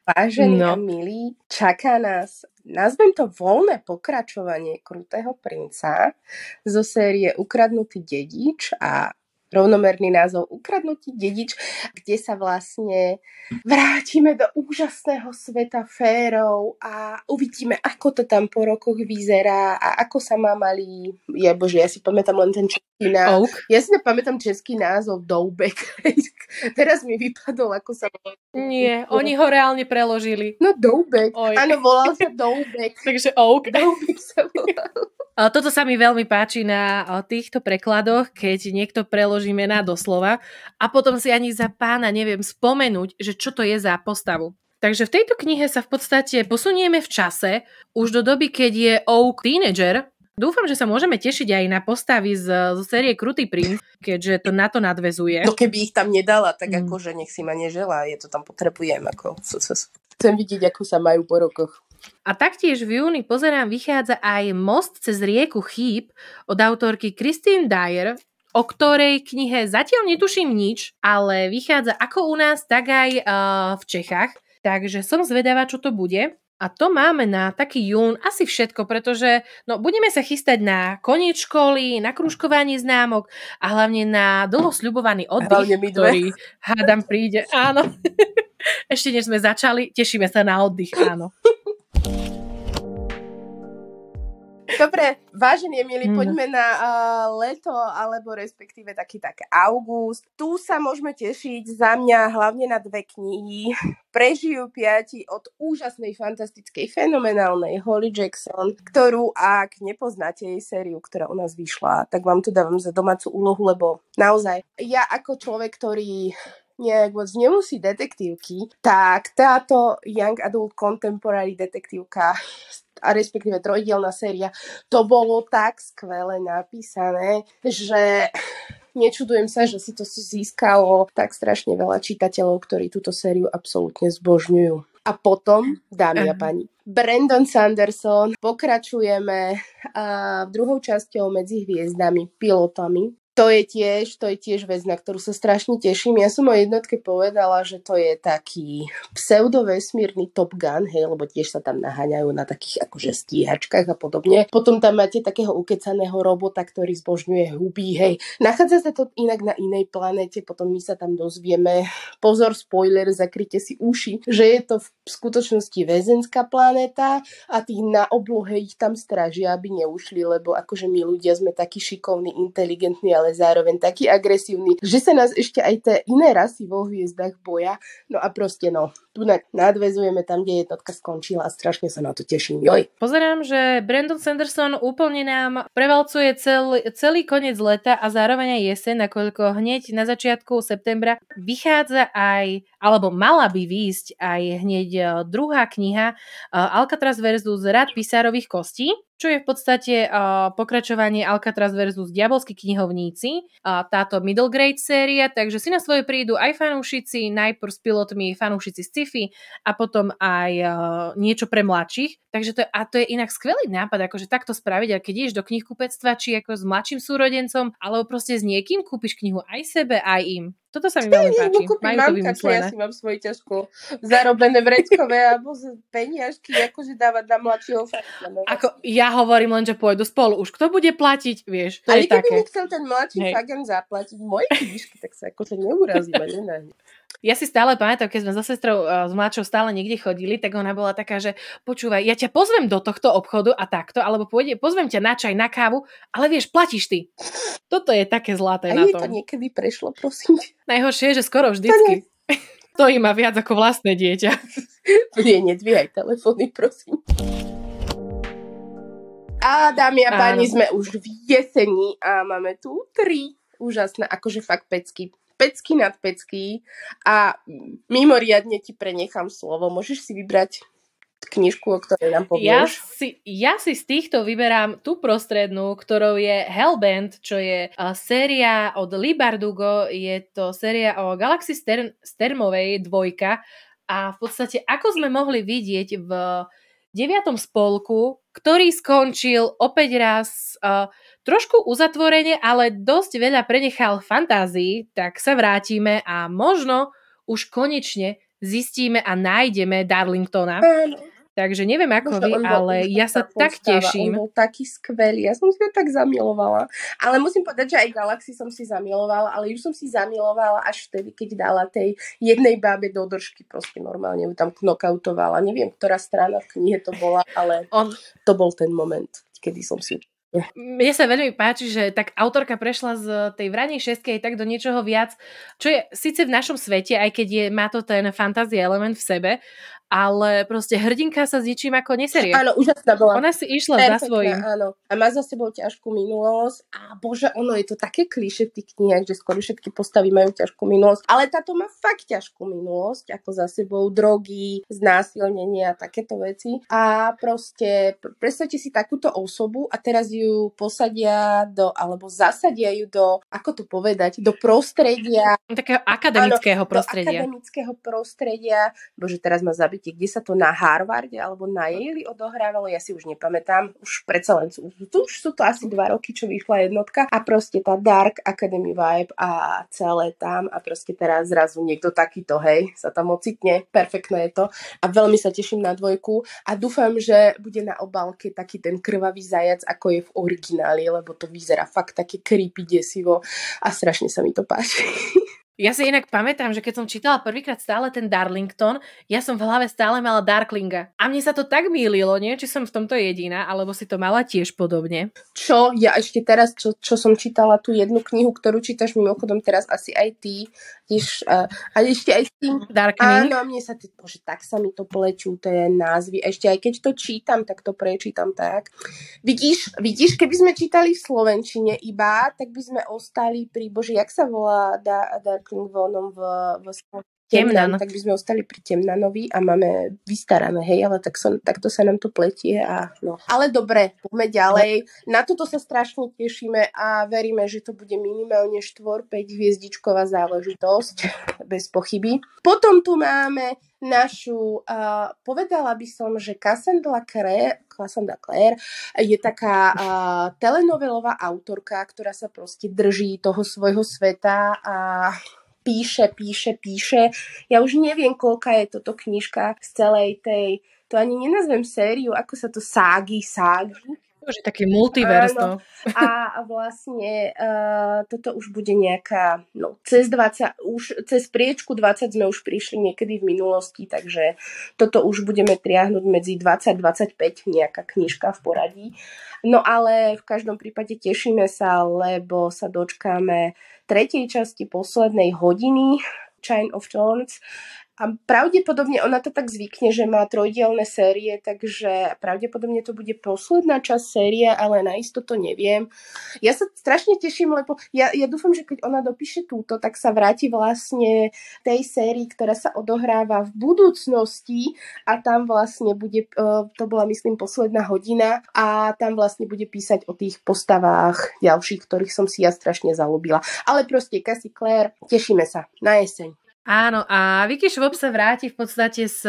Vážení no. a milí, čaká nás, nazvem to voľné pokračovanie Krutého princa zo série Ukradnutý dedič a rovnomerný názov Ukradnutý dedič, kde sa vlastne vrátime do úžasného sveta férov a uvidíme, ako to tam po rokoch vyzerá a ako sa má malý, ja bože, ja si pamätám len ten český názov. Ja si pamätám český názov Doubek. Teraz mi vypadol, ako sa Nie, oni ho reálne preložili. No Doubek. Áno, volal sa Doubek. Takže Oak. Doubek sa volal. Toto sa mi veľmi páči na týchto prekladoch, keď niekto preloží mená doslova a potom si ani za pána neviem spomenúť, že čo to je za postavu. Takže v tejto knihe sa v podstate posunieme v čase už do doby, keď je Oak teenager. Dúfam, že sa môžeme tešiť aj na postavy z, zo série Krutý princ, keďže to na to nadvezuje. No keby ich tam nedala, tak mm. akože nech si ma neželá, je to tam potrebujem. Ako, chcem vidieť, ako sa majú po rokoch. A taktiež v júni pozerám vychádza aj Most cez rieku chýb od autorky Christine Dyer, o ktorej knihe zatiaľ netuším nič, ale vychádza ako u nás, tak aj uh, v Čechách. Takže som zvedavá, čo to bude. A to máme na taký jún asi všetko, pretože no, budeme sa chystať na koniec školy, na kružkovanie známok a hlavne na dlho sľubovaný oddych, ktorý hádam príde. Áno. Ešte než sme začali, tešíme sa na oddych, áno. Dobre, vážení milí, mm. poďme na uh, leto, alebo respektíve taký tak august. Tu sa môžeme tešiť za mňa hlavne na dve knihy. Prežijú piati od úžasnej, fantastickej, fenomenálnej Holly Jackson, ktorú ak nepoznáte jej sériu, ktorá u nás vyšla, tak vám tu dávam za domácu úlohu, lebo naozaj ja ako človek, ktorý nejak moc nemusí detektívky, tak táto Young Adult Contemporary detektívka a respektíve trojdielná séria, to bolo tak skvele napísané, že nečudujem sa, že si to získalo tak strašne veľa čitateľov, ktorí túto sériu absolútne zbožňujú. A potom, dámy a pani, Brandon Sanderson, pokračujeme uh, druhou časťou medzi hviezdami, pilotami to je tiež, to je tiež vec, na ktorú sa strašne teším. Ja som o jednotke povedala, že to je taký pseudovesmírny Top Gun, hej, lebo tiež sa tam naháňajú na takých akože stíhačkách a podobne. Potom tam máte takého ukecaného robota, ktorý zbožňuje hubí, hej. Nachádza sa to inak na inej planete, potom my sa tam dozvieme, pozor, spoiler, zakryte si uši, že je to v skutočnosti väzenská planéta a tí na oblohe ich tam stražia, aby neušli, lebo akože my ľudia sme takí šikovní, inteligentní, ale ale zároveň taký agresívny, že sa nás ešte aj tie iné rasy vo hviezdach boja. No a proste no, tu nadvezujeme tam, kde jednotka skončila a strašne sa na to teším. Joj. Pozerám, že Brandon Sanderson úplne nám prevalcuje celý, celý koniec leta a zároveň aj jeseň, nakoľko hneď na začiatku septembra vychádza aj, alebo mala by výjsť aj hneď e, druhá kniha uh, Alcatraz versus Rad písárových kostí čo je v podstate uh, pokračovanie Alcatraz versus Diabolskí knihovníci, táto middle grade séria, takže si na svoje prídu aj fanúšici, najprv s pilotmi fanúšici sci-fi a potom aj uh, niečo pre mladších. Takže to je, a to je inak skvelý nápad, akože takto spraviť, a keď ideš do knihkupectva, či ako s mladším súrodencom, alebo proste s niekým kúpiš knihu aj sebe, aj im. Toto sa mi veľmi páči. Majú to vymyslené. Ja si mám svoje ťažko zarobené vreckové alebo peniažky, akože dávať na mladšieho fagana. Ako ja hovorím len, že pôjdu spolu. Už kto bude platiť, vieš, to Ale je také. Ale keby chcel ten mladší fagan zaplatiť moje knižky, tak sa akože neurazíme. Ja si stále pamätám, keď sme so sestrou uh, s mladšou stále niekde chodili, tak ona bola taká, že počúvaj, ja ťa pozvem do tohto obchodu a takto, alebo pôjde, pozvem ťa na čaj, na kávu, ale vieš, platíš ty. Toto je také zlaté a na tom. to niekedy prešlo, prosím. Najhoršie je, že skoro vždycky. To, to má viac ako vlastné dieťa. Nie, nedvíhaj telefóny, prosím. A dámy a páni, sme už v jeseni a máme tu tri úžasné, akože fakt pecky. Pecky nad pecky a mimoriadne ti prenechám slovo. Môžeš si vybrať knižku, o ktorej nám povieš? Ja si, ja si z týchto vyberám tú prostrednú, ktorou je Hellbent, čo je uh, séria od Lee Bardugo, je to séria o Galaxy Stern, Stermovej dvojka a v podstate ako sme mohli vidieť v deviatom spolku, ktorý skončil opäť raz uh, trošku uzatvorene, ale dosť veľa prenechal fantázii, tak sa vrátime a možno už konečne zistíme a nájdeme Darlingtona. Áno. Takže neviem ako vy, ale ja sa tak postava. teším. On bol taký skvelý, ja som si ho tak zamilovala. Ale musím povedať, že aj Galaxy som si zamilovala, ale už som si zamilovala až vtedy, keď dala tej jednej bábe do držky, proste normálne ju tam knockoutovala. Neviem, ktorá strana v knihe to bola, ale On... to bol ten moment, kedy som si mne sa veľmi páči, že tak autorka prešla z tej vranej šestky aj tak do niečoho viac, čo je síce v našom svete, aj keď je, má to ten fantasy element v sebe, ale proste hrdinka sa s ničím ako neserie. Áno, úžasná bola. Ona si išla Perfektná, za svojím. Áno. A má za sebou ťažkú minulosť a bože, ono je to také klíše v tých knihách, že skoro všetky postavy majú ťažkú minulosť, ale táto má fakt ťažkú minulosť, ako za sebou drogy, znásilnenie a takéto veci. A proste predstavte si takúto osobu a teraz ju posadia do, alebo zasadia ju do, ako to povedať, do prostredia. Takého akademického áno, prostredia. Do akademického prostredia. Bože, teraz ma zabiť zabití, kde sa to na Harvarde alebo na Yale odohrávalo, ja si už nepamätám, už predsa len sú, už sú to asi dva roky, čo vyšla jednotka a proste tá Dark Academy vibe a celé tam a proste teraz zrazu niekto takýto, hej, sa tam ocitne, perfektné je to a veľmi sa teším na dvojku a dúfam, že bude na obálke taký ten krvavý zajac, ako je v origináli, lebo to vyzerá fakt také creepy, desivo a strašne sa mi to páči. Ja si inak pamätám, že keď som čítala prvýkrát stále ten Darlington, ja som v hlave stále mala Darklinga. A mne sa to tak mýlilo, nie? Či som v tomto jediná, alebo si to mala tiež podobne. Čo? Ja ešte teraz, čo, čo som čítala tú jednu knihu, ktorú čítaš mimochodom teraz asi aj ty, Tiež, uh, a ešte aj s tým... Darkning. Áno, mne sa, tý, bože, tak sa mi to plečú, tie názvy. Ešte aj keď to čítam, tak to prečítam tak. Vidíš, vidíš, keby sme čítali v Slovenčine iba, tak by sme ostali pri, bože, jak sa volá da, Darkling vonom v, v, v Temnan, tak by sme ostali pri Temnanovi a máme vystarané, hej, ale tak som, takto sa nám to pletie a no. Ale dobre, poďme ďalej. Na toto sa strašne tešíme a veríme, že to bude minimálne 4-5 hviezdičková záležitosť, bez pochyby. Potom tu máme našu, uh, povedala by som, že Cassandra Clare, Cassandra Clare je taká uh, telenovelová autorka, ktorá sa proste drží toho svojho sveta a píše, píše, píše. Ja už neviem, koľka je toto knižka z celej tej, to ani nenazvem sériu, ako sa to ságy, ságy. Už je taký multivers, no. A vlastne uh, toto už bude nejaká, no, cez 20, už cez priečku 20 sme už prišli niekedy v minulosti, takže toto už budeme triahnuť medzi 20-25 nejaká knižka v poradí. No ale v každom prípade tešíme sa, lebo sa dočkáme tretej časti poslednej hodiny Chain of Thorns a pravdepodobne ona to tak zvykne, že má trojdielne série, takže pravdepodobne to bude posledná časť série, ale na istotu neviem. Ja sa strašne teším, lebo ja, ja dúfam, že keď ona dopíše túto, tak sa vráti vlastne tej sérii, ktorá sa odohráva v budúcnosti a tam vlastne bude, e, to bola myslím posledná hodina a tam vlastne bude písať o tých postavách ďalších, ktorých som si ja strašne zalúbila. Ale proste Cassie Claire, tešíme sa na jeseň. Áno, a Vicky Schwab sa vráti v podstate s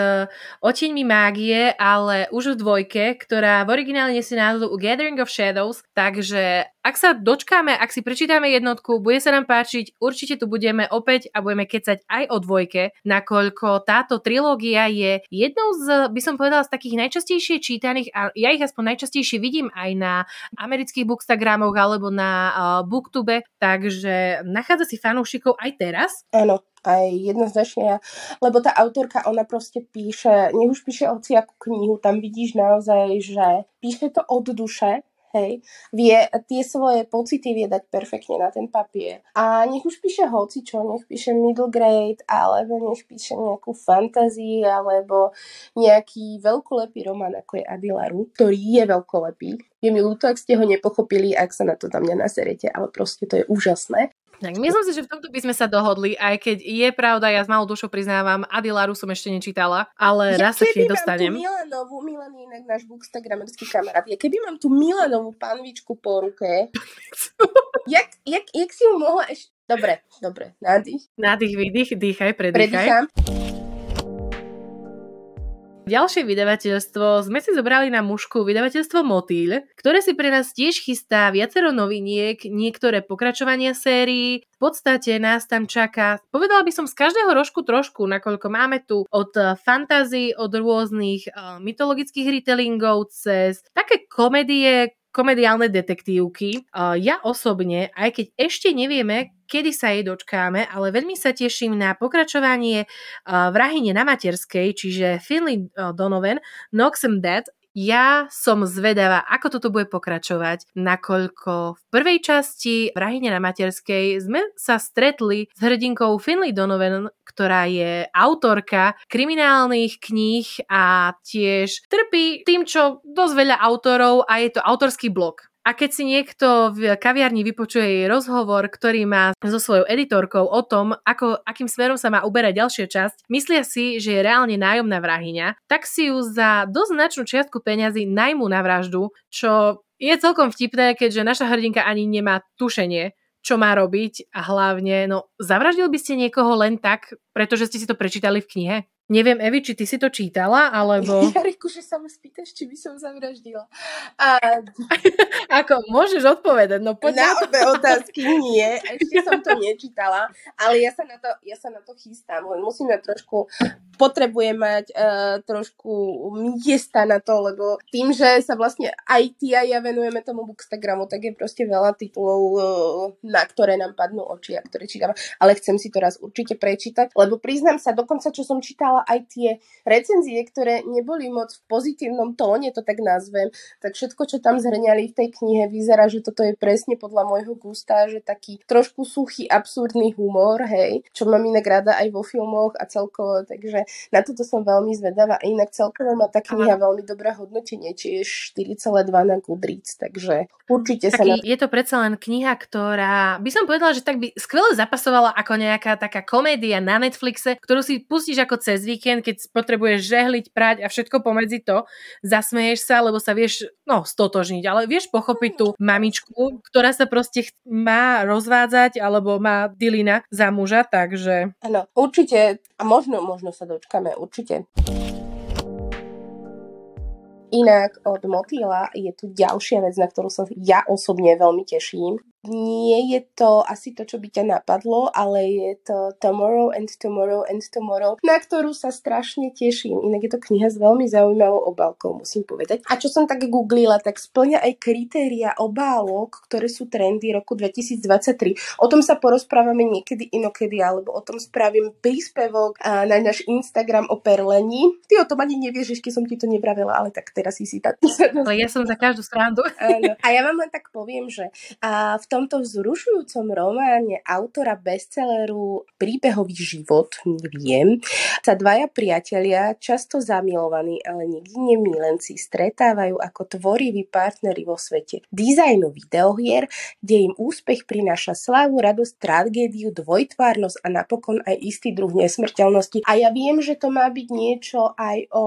oteňmi mágie, ale už v dvojke, ktorá v originále nesie názov Gathering of Shadows, takže ak sa dočkáme, ak si prečítame jednotku, bude sa nám páčiť, určite tu budeme opäť a budeme kecať aj o dvojke, nakoľko táto trilógia je jednou z, by som povedala, z takých najčastejšie čítaných, a ja ich aspoň najčastejšie vidím aj na amerických bookstagramoch alebo na uh, booktube, takže nachádza si fanúšikov aj teraz. Áno aj jednoznačne, lebo tá autorka, ona proste píše, nech už píše akú knihu, tam vidíš naozaj, že píše to od duše, hej, vie tie svoje pocity vie dať perfektne na ten papier. A nech už píše hoci čo, nech píše middle grade, alebo nech píše nejakú fantasy, alebo nejaký veľkolepý román, ako je Adilaru, ktorý je veľkolepý. Je mi ľúto, ak ste ho nepochopili, ak sa na to tam mňa naserete, ale proste to je úžasné. Tak myslím si, že v tomto by sme sa dohodli, aj keď je pravda, ja s malou dušou priznávam, Adilaru som ešte nečítala, ale ja raz sa k nej dostanem. Ja Milanovú, Milan je inak náš bookstagramerský kamarát, ja keby mám tú Milanovú panvičku po ruke, jak, jak, jak si ju mohla ešte... Dobre, dobre, nádych. Nádych, výdych, dýchaj, predýchaj. Predýcham. Ďalšie vydavateľstvo sme si zobrali na mužku vydavateľstvo Motýľ, ktoré si pre nás tiež chystá viacero noviniek, niektoré pokračovania sérií. V podstate nás tam čaká, povedala by som z každého rožku trošku, nakoľko máme tu od fantázií, od rôznych uh, mytologických retellingov cez také komédie, komediálne detektívky. Ja osobne, aj keď ešte nevieme, kedy sa jej dočkáme, ale veľmi sa teším na pokračovanie Vrahine na materskej, čiže Finley Donovan, Knocks em Dead ja som zvedavá, ako toto bude pokračovať, nakoľko v prvej časti Vrahine na materskej sme sa stretli s hrdinkou Finley Donovan, ktorá je autorka kriminálnych kníh a tiež trpí tým, čo dosť veľa autorov a je to autorský blog. A keď si niekto v kaviarni vypočuje jej rozhovor, ktorý má so svojou editorkou o tom, ako, akým smerom sa má uberať ďalšia časť, myslia si, že je reálne nájomná vrahyňa, tak si ju za dosť značnú čiastku peňazí najmu na vraždu, čo je celkom vtipné, keďže naša hrdinka ani nemá tušenie, čo má robiť a hlavne, no zavraždil by ste niekoho len tak, pretože ste si to prečítali v knihe? Neviem, Evi, či ty si to čítala, alebo... Jariku, že sa ma spýtaš, či by som zavraždila. A... Ako, môžeš odpovedať, no poď na, na obe otázky nie, ešte som to nečítala, ale ja sa na to, ja sa na to chystám, len musíme trošku, potrebujem mať uh, trošku miesta na to, lebo tým, že sa vlastne aj ty a ja venujeme tomu Bookstagramu, tak je proste veľa titulov, uh, na ktoré nám padnú oči a ktoré čítam, ale chcem si to raz určite prečítať, lebo priznám sa, dokonca čo som čítala čítala aj tie recenzie, ktoré neboli moc v pozitívnom tóne, to tak nazvem, tak všetko, čo tam zhrňali v tej knihe, vyzerá, že toto je presne podľa môjho gusta, že taký trošku suchý, absurdný humor, hej, čo mám inak rada aj vo filmoch a celkovo, takže na toto som veľmi zvedavá. A inak celkovo má tá kniha veľmi dobré hodnotenie, či je 4,2 na Goodreads, takže určite sa... na... Je to predsa len kniha, ktorá by som povedala, že tak by skvele zapasovala ako nejaká taká komédia na Netflixe, ktorú si pustíš ako cez víkend, keď potrebuješ žehliť, prať a všetko pomedzi to, zasmeješ sa, lebo sa vieš, no, stotožniť, ale vieš pochopiť tú mamičku, ktorá sa proste ch- má rozvádzať alebo má dilina za muža, takže... Áno, určite, a možno, možno sa dočkame, určite. Inak od Motýla je tu ďalšia vec, na ktorú sa ja osobne veľmi teším nie je to asi to, čo by ťa napadlo, ale je to Tomorrow and Tomorrow and Tomorrow, na ktorú sa strašne teším. Inak je to kniha s veľmi zaujímavou obálkou, musím povedať. A čo som tak googlila, tak splňa aj kritéria obálok, ktoré sú trendy roku 2023. O tom sa porozprávame niekedy inokedy, alebo o tom spravím príspevok na náš Instagram o perlení. Ty o tom ani nevieš, ešte som ti to nevravela, ale tak teraz si si tak... Ja som za každú stranu. A ja vám len tak poviem, že v tom tomto vzrušujúcom románe autora bestselleru Príbehový život, neviem, sa dvaja priatelia, často zamilovaní, ale nikdy nemilenci, stretávajú ako tvoriví partnery vo svete dizajnu videohier, kde im úspech prináša slávu, radosť, tragédiu, dvojtvárnosť a napokon aj istý druh nesmrteľnosti. A ja viem, že to má byť niečo aj o,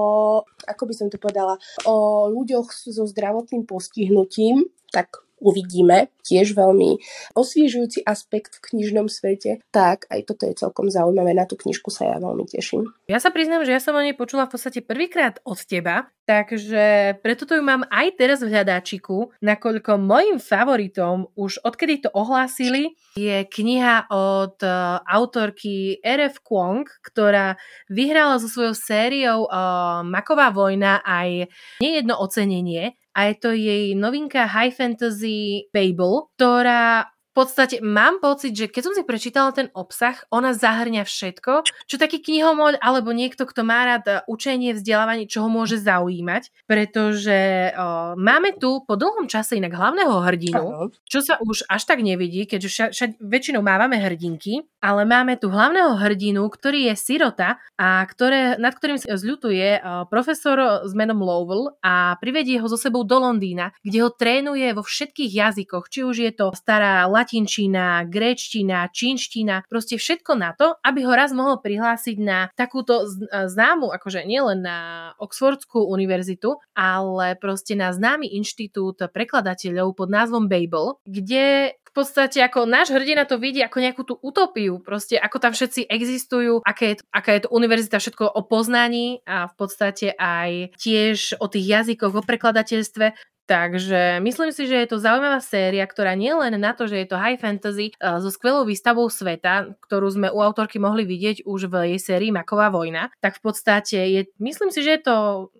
ako by som to povedala, o ľuďoch so zdravotným postihnutím, tak uvidíme, tiež veľmi osviežujúci aspekt v knižnom svete, tak aj toto je celkom zaujímavé. Na tú knižku sa ja veľmi teším. Ja sa priznám, že ja som o nej počula v podstate prvýkrát od teba, takže preto to ju mám aj teraz v hľadáčiku, nakoľko mojim favoritom už odkedy to ohlásili je kniha od uh, autorky R.F. Kwong, ktorá vyhrala so svojou sériou uh, Maková vojna aj nejedno ocenenie a je to jej novinka High Fantasy Babel, ktorá v podstate mám pocit, že keď som si prečítala ten obsah, ona zahrňa všetko, čo taký knihomoľ alebo niekto, kto má rád e, učenie, vzdelávanie, čo ho môže zaujímať, pretože o, máme tu po dlhom čase inak hlavného hrdinu, čo sa už až tak nevidí, keďže vša, vša, väčšinou mávame hrdinky, ale máme tu hlavného hrdinu, ktorý je sirota a ktoré, nad ktorým zľutuje o, profesor s menom Lowell a privedie ho so sebou do Londýna, kde ho trénuje vo všetkých jazykoch, či už je to stará latinčina, gréčtina, čínština, proste všetko na to, aby ho raz mohol prihlásiť na takúto známu, akože nielen na Oxfordskú univerzitu, ale proste na známy inštitút prekladateľov pod názvom Babel, kde v podstate ako náš hrdina to vidí ako nejakú tú utopiu, proste ako tam všetci existujú, aké je, aká je to univerzita, všetko o poznaní a v podstate aj tiež o tých jazykoch, o prekladateľstve. Takže myslím si, že je to zaujímavá séria, ktorá nie len na to, že je to high fantasy uh, so skvelou výstavou sveta, ktorú sme u autorky mohli vidieť už v jej sérii Maková vojna, tak v podstate je, myslím si, že je to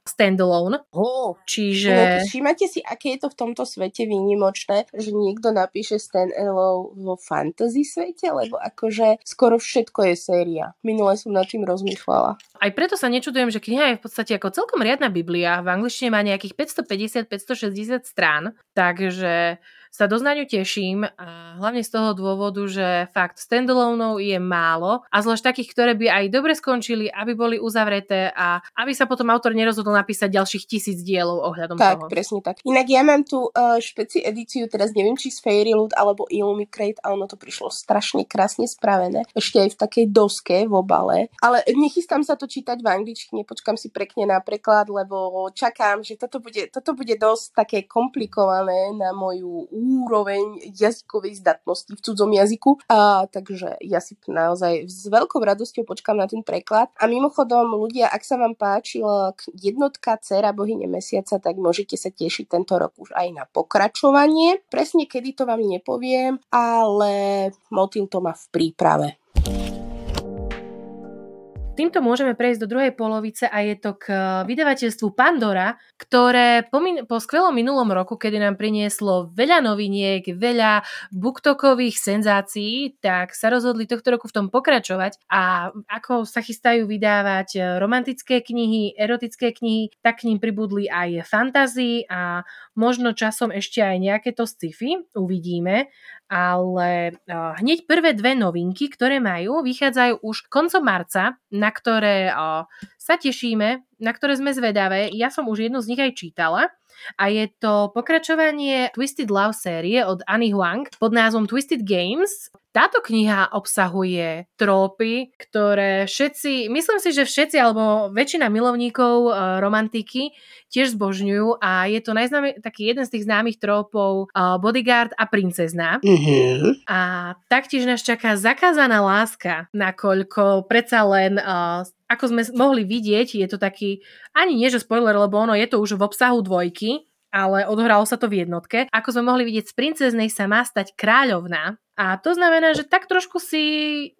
standalone. Oh. Čiže... všímate si, aké je to v tomto svete výnimočné, že niekto napíše standalone vo fantasy svete, lebo akože skoro všetko je séria. Minule som nad tým rozmýšľala. Aj preto sa nečudujem, že kniha je v podstate ako celkom riadna Biblia. V angličtine má nejakých 550-560 60 strán, takže sa dosť na ňu teším a hlavne z toho dôvodu, že fakt standalone je málo a zvlášť takých, ktoré by aj dobre skončili, aby boli uzavreté a aby sa potom autor nerozhodol napísať ďalších tisíc dielov ohľadom tak, toho. Tak, presne tak. Inak ja mám tu uh, špeci edíciu, teraz neviem, či z Fairyloot alebo Illumicrate a ono to prišlo strašne krásne spravené. Ešte aj v takej doske v obale. Ale nechystám sa to čítať v angličtine, počkam si pekne na preklad, lebo čakám, že toto bude, toto bude dosť také komplikované na moju úroveň jazykovej zdatnosti v cudzom jazyku. A, takže ja si naozaj s veľkou radosťou počkám na ten preklad. A mimochodom, ľudia, ak sa vám páčila jednotka Cera bohyne mesiaca, tak môžete sa tešiť tento rok už aj na pokračovanie. Presne kedy to vám nepoviem, ale motil to má v príprave. Týmto môžeme prejsť do druhej polovice a je to k vydavateľstvu Pandora, ktoré po, min- po skvelom minulom roku, kedy nám prinieslo veľa noviniek, veľa booktokových senzácií, tak sa rozhodli tohto roku v tom pokračovať. A ako sa chystajú vydávať romantické knihy, erotické knihy, tak k ním pribudli aj fantasy a možno časom ešte aj nejaké to sci-fi, uvidíme ale hneď prvé dve novinky, ktoré majú, vychádzajú už koncom marca, na ktoré sa tešíme, na ktoré sme zvedavé. Ja som už jednu z nich aj čítala a je to pokračovanie Twisted Love série od Annie Huang pod názvom Twisted Games. Táto kniha obsahuje trópy, ktoré všetci, myslím si, že všetci alebo väčšina milovníkov uh, romantiky tiež zbožňujú a je to najznámy, taký jeden z tých známych trópov uh, bodyguard a princezna. Mm-hmm. A taktiež nás čaká zakázaná láska, nakoľko predsa len uh, ako sme mohli vidieť, je to taký, ani nie že spoiler, lebo ono je to už v obsahu dvojky, ale odhralo sa to v jednotke. Ako sme mohli vidieť, z princeznej sa má stať kráľovná. A to znamená, že tak trošku si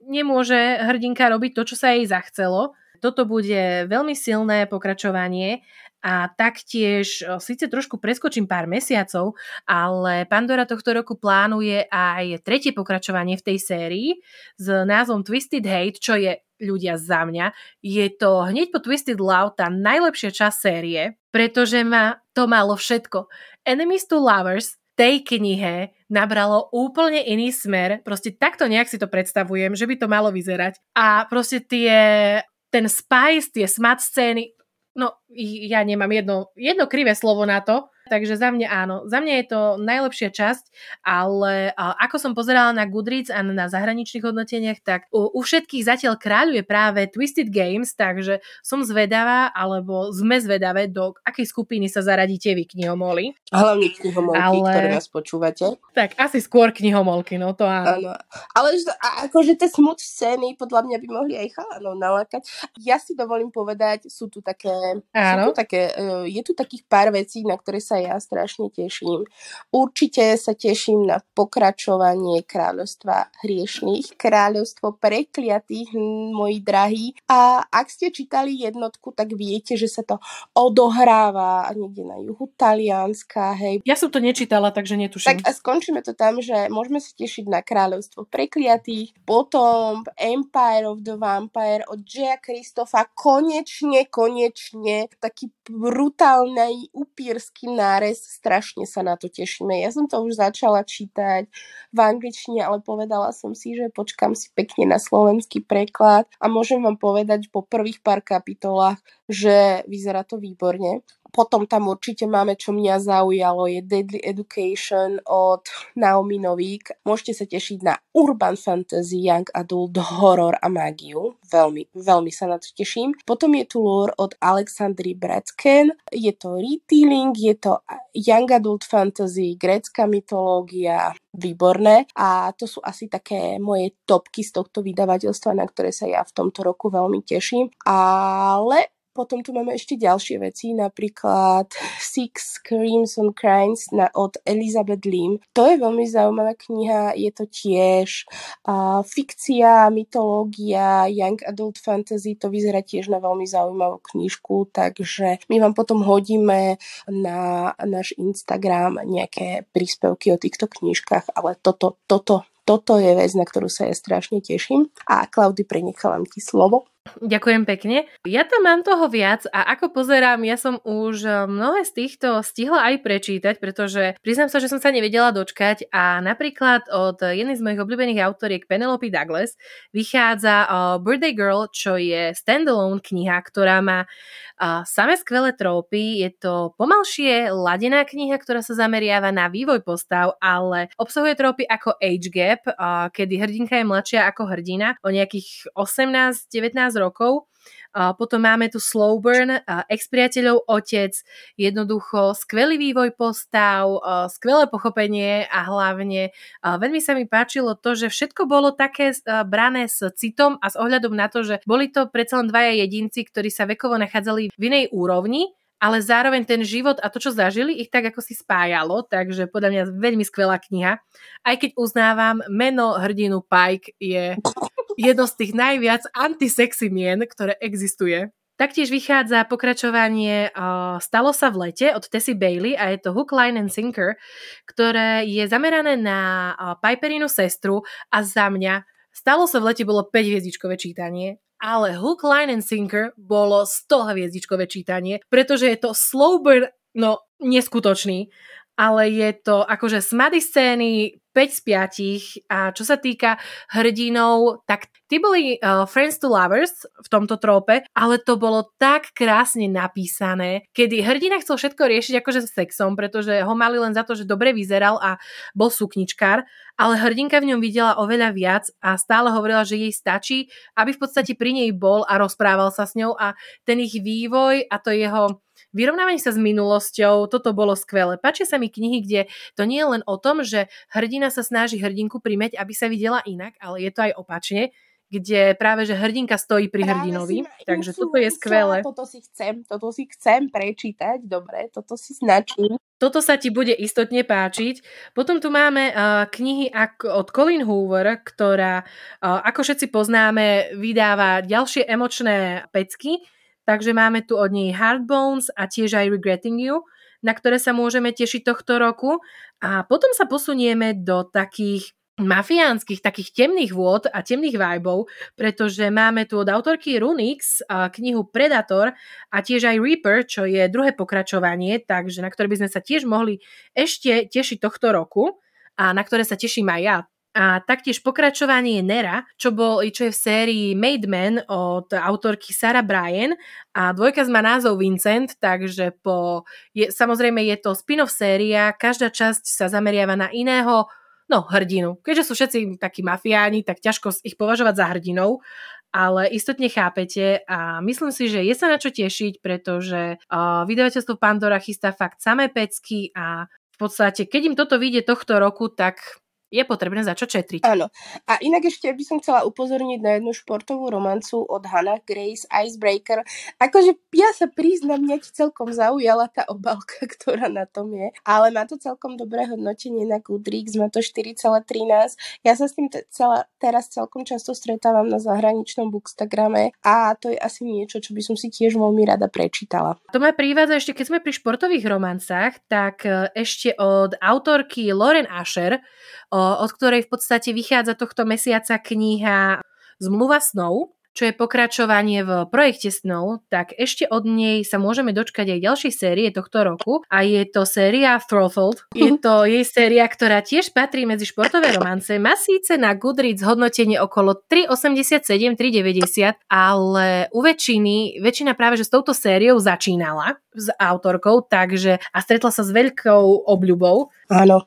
nemôže hrdinka robiť to, čo sa jej zachcelo. Toto bude veľmi silné pokračovanie a taktiež, síce trošku preskočím pár mesiacov, ale Pandora tohto roku plánuje aj tretie pokračovanie v tej sérii s názvom Twisted Hate, čo je ľudia za mňa, je to hneď po Twisted Love tá najlepšia časť série, pretože ma to malo všetko. Enemies to Lovers tej knihe nabralo úplne iný smer. Proste takto nejak si to predstavujem, že by to malo vyzerať. A proste tie, ten spice, tie smart scény, no ja nemám jedno, jedno krivé slovo na to, takže za mňa áno. Za mňa je to najlepšia časť, ale ako som pozerala na Goodreads a na zahraničných hodnoteniach, tak u, u všetkých zatiaľ kráľuje práve Twisted Games, takže som zvedavá, alebo sme zvedavé, do akej skupiny sa zaradíte vy knihomoli. Hlavne knihomolky, ale... ktoré nás počúvate. Tak asi skôr knihomolky, no to áno. áno. Ale akože tie smut scény podľa mňa by mohli aj chalanov nalákať. Ja si dovolím povedať, sú tu také, áno. sú tu také e, je tu takých pár vecí, na ktoré sa ja strašne teším. Určite sa teším na pokračovanie kráľovstva hriešných, kráľovstvo prekliatých, moji drahí. A ak ste čítali jednotku, tak viete, že sa to odohráva niekde na juhu Talianska, hej. Ja som to nečítala, takže netuším. Tak a skončíme to tam, že môžeme sa tešiť na kráľovstvo prekliatých, potom Empire of the Vampire od Jaya Kristofa, konečne, konečne, taký brutálny upírsky nárez, strašne sa na to tešíme. Ja som to už začala čítať v angličtine, ale povedala som si, že počkam si pekne na slovenský preklad a môžem vám povedať po prvých pár kapitolách, že vyzerá to výborne. Potom tam určite máme, čo mňa zaujalo, je Deadly Education od Naomi Novík. Môžete sa tešiť na urban fantasy, young adult, horror a mágiu. Veľmi, veľmi sa na to teším. Potom je tu lore od Alexandry Bradsken. Je to retailing, je to young adult fantasy, grécka mytológia, výborné a to sú asi také moje topky z tohto vydavateľstva, na ktoré sa ja v tomto roku veľmi teším. Ale potom tu máme ešte ďalšie veci, napríklad Six Crimson Crimes na, od Elizabeth Lim. To je veľmi zaujímavá kniha, je to tiež uh, fikcia, mytológia, young adult fantasy, to vyzerá tiež na veľmi zaujímavú knižku, takže my vám potom hodíme na náš Instagram nejaké príspevky o týchto knižkách, ale toto, toto toto je vec, na ktorú sa ja strašne teším. A Klaudy, prenechávam ti slovo. Ďakujem pekne. Ja tam mám toho viac a ako pozerám, ja som už eh, mnohé z týchto stihla aj prečítať, pretože priznám sa, že som sa nevedela dočkať a napríklad od jednej z mojich obľúbených autoriek Penelope Douglas vychádza uh, Birthday Girl, čo je standalone kniha, ktorá má uh, samé skvelé trópy. Je to pomalšie ladená kniha, ktorá sa zameriava na vývoj postav, ale obsahuje trópy ako age gap, kedy hrdinka je mladšia ako hrdina o nejakých 18-19 rokov. A potom máme tu slow burn, ex-priateľov otec, jednoducho skvelý vývoj postav, skvelé pochopenie a hlavne veľmi sa mi páčilo to, že všetko bolo také brané s citom a s ohľadom na to, že boli to predsa len dvaja jedinci, ktorí sa vekovo nachádzali v inej úrovni, ale zároveň ten život a to, čo zažili, ich tak ako si spájalo, takže podľa mňa veľmi skvelá kniha. Aj keď uznávam, meno hrdinu Pike je jedno z tých najviac antisexy mien, ktoré existuje. Taktiež vychádza pokračovanie uh, Stalo sa v lete od Tessie Bailey a je to Hook, Line and Sinker, ktoré je zamerané na uh, Piperinu sestru a za mňa Stalo sa v lete bolo 5 hviezdičkové čítanie ale Hook, Line and Sinker bolo 100 hviezdičkové čítanie, pretože je to slow burn, no neskutočný, ale je to akože smady scény, 5 z 5 a čo sa týka hrdinov, tak tí boli uh, Friends to Lovers v tomto trópe, ale to bolo tak krásne napísané, kedy hrdina chcel všetko riešiť akože sexom, pretože ho mali len za to, že dobre vyzeral a bol sukničkár, ale hrdinka v ňom videla oveľa viac a stále hovorila, že jej stačí, aby v podstate pri nej bol a rozprával sa s ňou a ten ich vývoj a to jeho vyrovnávanie sa s minulosťou, toto bolo skvelé. Páčia sa mi knihy, kde to nie je len o tom, že hrdina sa snaží hrdinku primeť, aby sa videla inak, ale je to aj opačne, kde práve, že hrdinka stojí pri práve hrdinovi. Takže toto je skvelé. Toto si chcem, toto si chcem prečítať, dobre, toto si značím. Toto sa ti bude istotne páčiť. Potom tu máme uh, knihy ako, od Colin Hoover, ktorá, uh, ako všetci poznáme, vydáva ďalšie emočné pecky. Takže máme tu od nej Hard a tiež aj Regretting You, na ktoré sa môžeme tešiť tohto roku. A potom sa posunieme do takých mafiánskych, takých temných vôd a temných vibov, pretože máme tu od autorky Runix knihu Predator a tiež aj Reaper, čo je druhé pokračovanie, takže na ktoré by sme sa tiež mohli ešte tešiť tohto roku a na ktoré sa teším aj ja a taktiež pokračovanie Nera, čo, bol, čo je v sérii Made Man od autorky Sarah Bryan a dvojka má názov Vincent, takže po, je, samozrejme je to spin-off séria, každá časť sa zameriava na iného no, hrdinu. Keďže sú všetci takí mafiáni, tak ťažko ich považovať za hrdinou, ale istotne chápete a myslím si, že je sa na čo tešiť, pretože uh, vydavateľstvo Pandora chystá fakt samé pecky a v podstate, keď im toto vyjde tohto roku, tak je potrebné za čo četriť. Áno. A inak ešte by som chcela upozorniť na jednu športovú romancu od Hannah Grace Icebreaker. Akože ja sa priznam, mňa celkom zaujala tá obalka, ktorá na tom je, ale má to celkom dobré hodnotenie na Goodreads, má to 4,13. Ja sa s tým te- celá, teraz celkom často stretávam na zahraničnom bookstagrame a to je asi niečo, čo by som si tiež veľmi rada prečítala. To ma privádza ešte, keď sme pri športových romancách, tak e, ešte od autorky Lauren Asher, od ktorej v podstate vychádza tohto mesiaca kniha Zmluva snov, čo je pokračovanie v projekte snov, tak ešte od nej sa môžeme dočkať aj ďalšej série tohto roku a je to séria Throttled. Je to jej séria, ktorá tiež patrí medzi športové romance. Má síce na Goodreads hodnotenie okolo 3,87, 3,90, ale u väčšiny, väčšina práve že s touto sériou začínala s autorkou, takže a stretla sa s veľkou obľubou. Áno.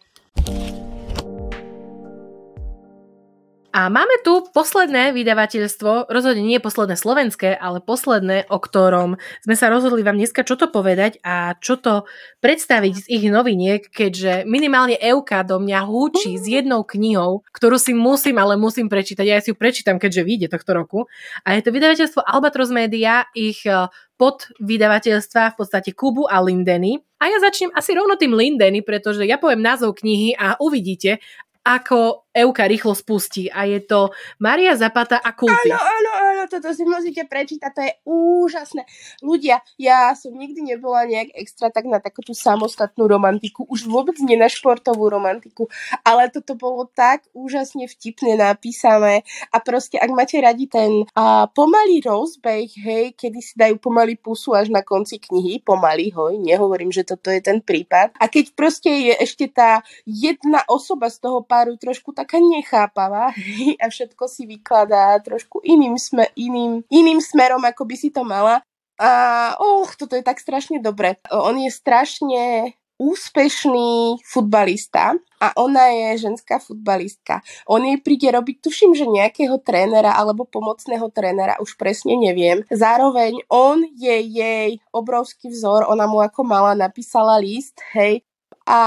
A máme tu posledné vydavateľstvo, rozhodne nie posledné slovenské, ale posledné, o ktorom sme sa rozhodli vám dneska čo to povedať a čo to predstaviť z ich noviniek, keďže minimálne Euka do mňa húči s jednou knihou, ktorú si musím, ale musím prečítať. Ja si ju prečítam, keďže vyjde tohto roku. A je to vydavateľstvo Albatros Media, ich e, pod vydavateľstva v podstate Kubu a Lindeny. A ja začnem asi rovno tým Lindeny, pretože ja poviem názov knihy a uvidíte, ako Euka rýchlo spustí a je to Maria Zapata a kulty. Áno, áno, áno, toto si musíte prečítať, to je úžasné. Ľudia, ja som nikdy nebola nejak extra tak na takúto samostatnú romantiku, už vôbec nie na športovú romantiku, ale toto bolo tak úžasne vtipne napísané a proste, ak máte radi ten a, pomalý rozbeh, hej, kedy si dajú pomaly pusu až na konci knihy, pomaly, hoj, nehovorím, že toto je ten prípad. A keď proste je ešte tá jedna osoba z toho páru trošku taká nechápavá a všetko si vykladá trošku iným, sme, iným, iným smerom, ako by si to mala. A oh, toto je tak strašne dobre. On je strašne úspešný futbalista a ona je ženská futbalistka. On jej príde robiť, tuším, že nejakého trénera alebo pomocného trénera, už presne neviem. Zároveň on je jej obrovský vzor, ona mu ako mala napísala list, hej, a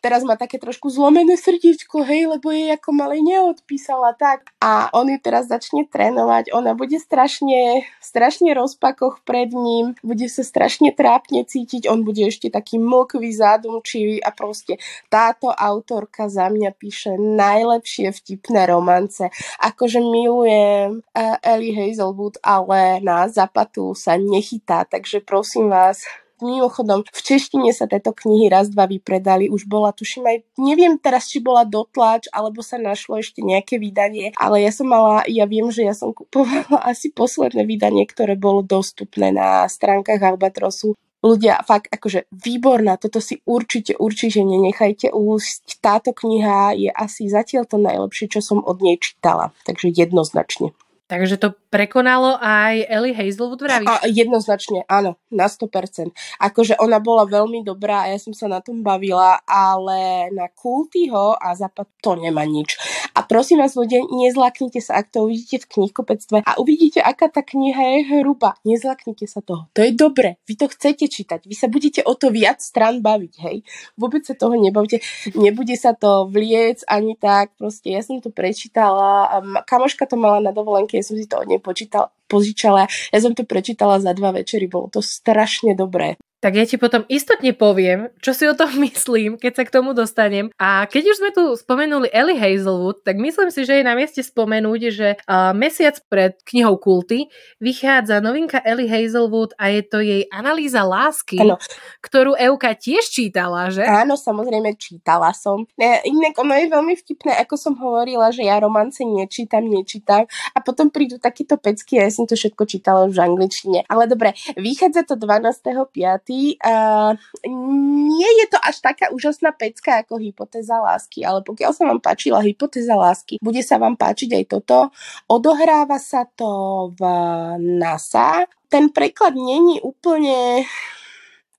teraz má také trošku zlomené srdiečko, hej, lebo jej ako malej neodpísala tak. A on ju teraz začne trénovať, ona bude strašne, strašne rozpakoch pred ním, bude sa strašne trápne cítiť, on bude ešte taký mlkvý, zádumčivý a proste táto autorka za mňa píše najlepšie vtipné romance. Akože milujem uh, Ellie Hazelwood, ale na zapatu sa nechytá, takže prosím vás, Mimochodom, v češtine sa tieto knihy raz, dva vypredali, už bola, tuším aj, neviem teraz, či bola dotlač, alebo sa našlo ešte nejaké vydanie, ale ja som mala, ja viem, že ja som kupovala asi posledné vydanie, ktoré bolo dostupné na stránkach Albatrosu ľudia, fakt akože výborná, toto si určite, určite nenechajte úsť. Táto kniha je asi zatiaľ to najlepšie, čo som od nej čítala, takže jednoznačne. Takže to prekonalo aj Ellie Hazelwood, vravíš? A, jednoznačne, áno, na 100%. Akože ona bola veľmi dobrá a ja som sa na tom bavila, ale na Kultyho a Zapad to nemá nič. A prosím vás ľudia, nezlaknite sa, ak to uvidíte v knihkopectve a uvidíte, aká tá kniha je hruba. Nezlaknite sa toho. To je dobre. Vy to chcete čítať. Vy sa budete o to viac strán baviť, hej. Vôbec sa toho nebavte. Nebude sa to vliec ani tak. Proste ja som to prečítala kamoška to mala na dovolenke ja som si to od nej počítal, požičala. Ja som to prečítala za dva večery, bolo to strašne dobré tak ja ti potom istotne poviem, čo si o tom myslím, keď sa k tomu dostanem. A keď už sme tu spomenuli Ellie Hazelwood, tak myslím si, že je na mieste spomenúť, že uh, mesiac pred knihou Kulty vychádza novinka Ellie Hazelwood a je to jej analýza lásky, ano. ktorú Euka tiež čítala, že? Áno, samozrejme čítala som. Ne, inak ono je veľmi vtipné, ako som hovorila, že ja romance nečítam, nečítam a potom prídu takéto pecky a ja som to všetko čítala už v angličtine. Ale dobre, vychádza to 12.5 veci. Uh, nie je to až taká úžasná pecka ako hypotéza lásky, ale pokiaľ sa vám páčila hypotéza lásky, bude sa vám páčiť aj toto. Odohráva sa to v NASA. Ten preklad není úplne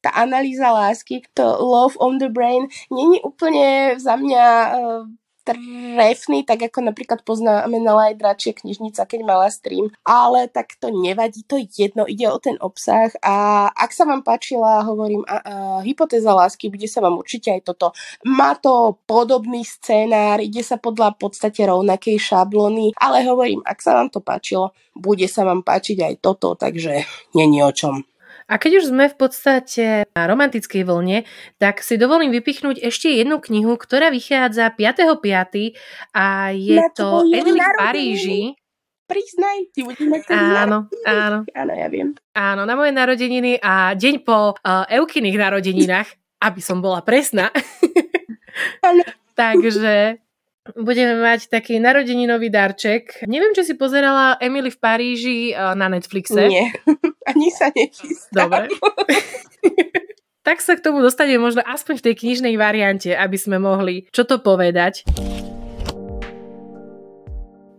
tá analýza lásky, to love on the brain, není úplne za mňa uh, trefný, tak ako napríklad poznamenala aj Dračia knižnica, keď mala stream. Ale tak to nevadí, to jedno, ide o ten obsah a ak sa vám páčila, hovorím, a, a, hypotéza lásky, bude sa vám určite aj toto. Má to podobný scénár, ide sa podľa podstate rovnakej šablony, ale hovorím, ak sa vám to páčilo, bude sa vám páčiť aj toto, takže není o čom. A keď už sme v podstate na romantickej vlne, tak si dovolím vypichnúť ešte jednu knihu, ktorá vychádza 5.5. a je na to Emily v Paríži. Priznaj, ty budeš mať Áno, áno. Áno, ja viem. Áno, na moje narodeniny a deň po uh, Eukiných narodeninách, aby som bola presná. Takže budeme mať taký narodeninový darček. Neviem, či si pozerala Emily v Paríži uh, na Netflixe. Nie, ani sa nechystám. Dobre. tak sa k tomu dostane možno aspoň v tej knižnej variante, aby sme mohli čo to povedať.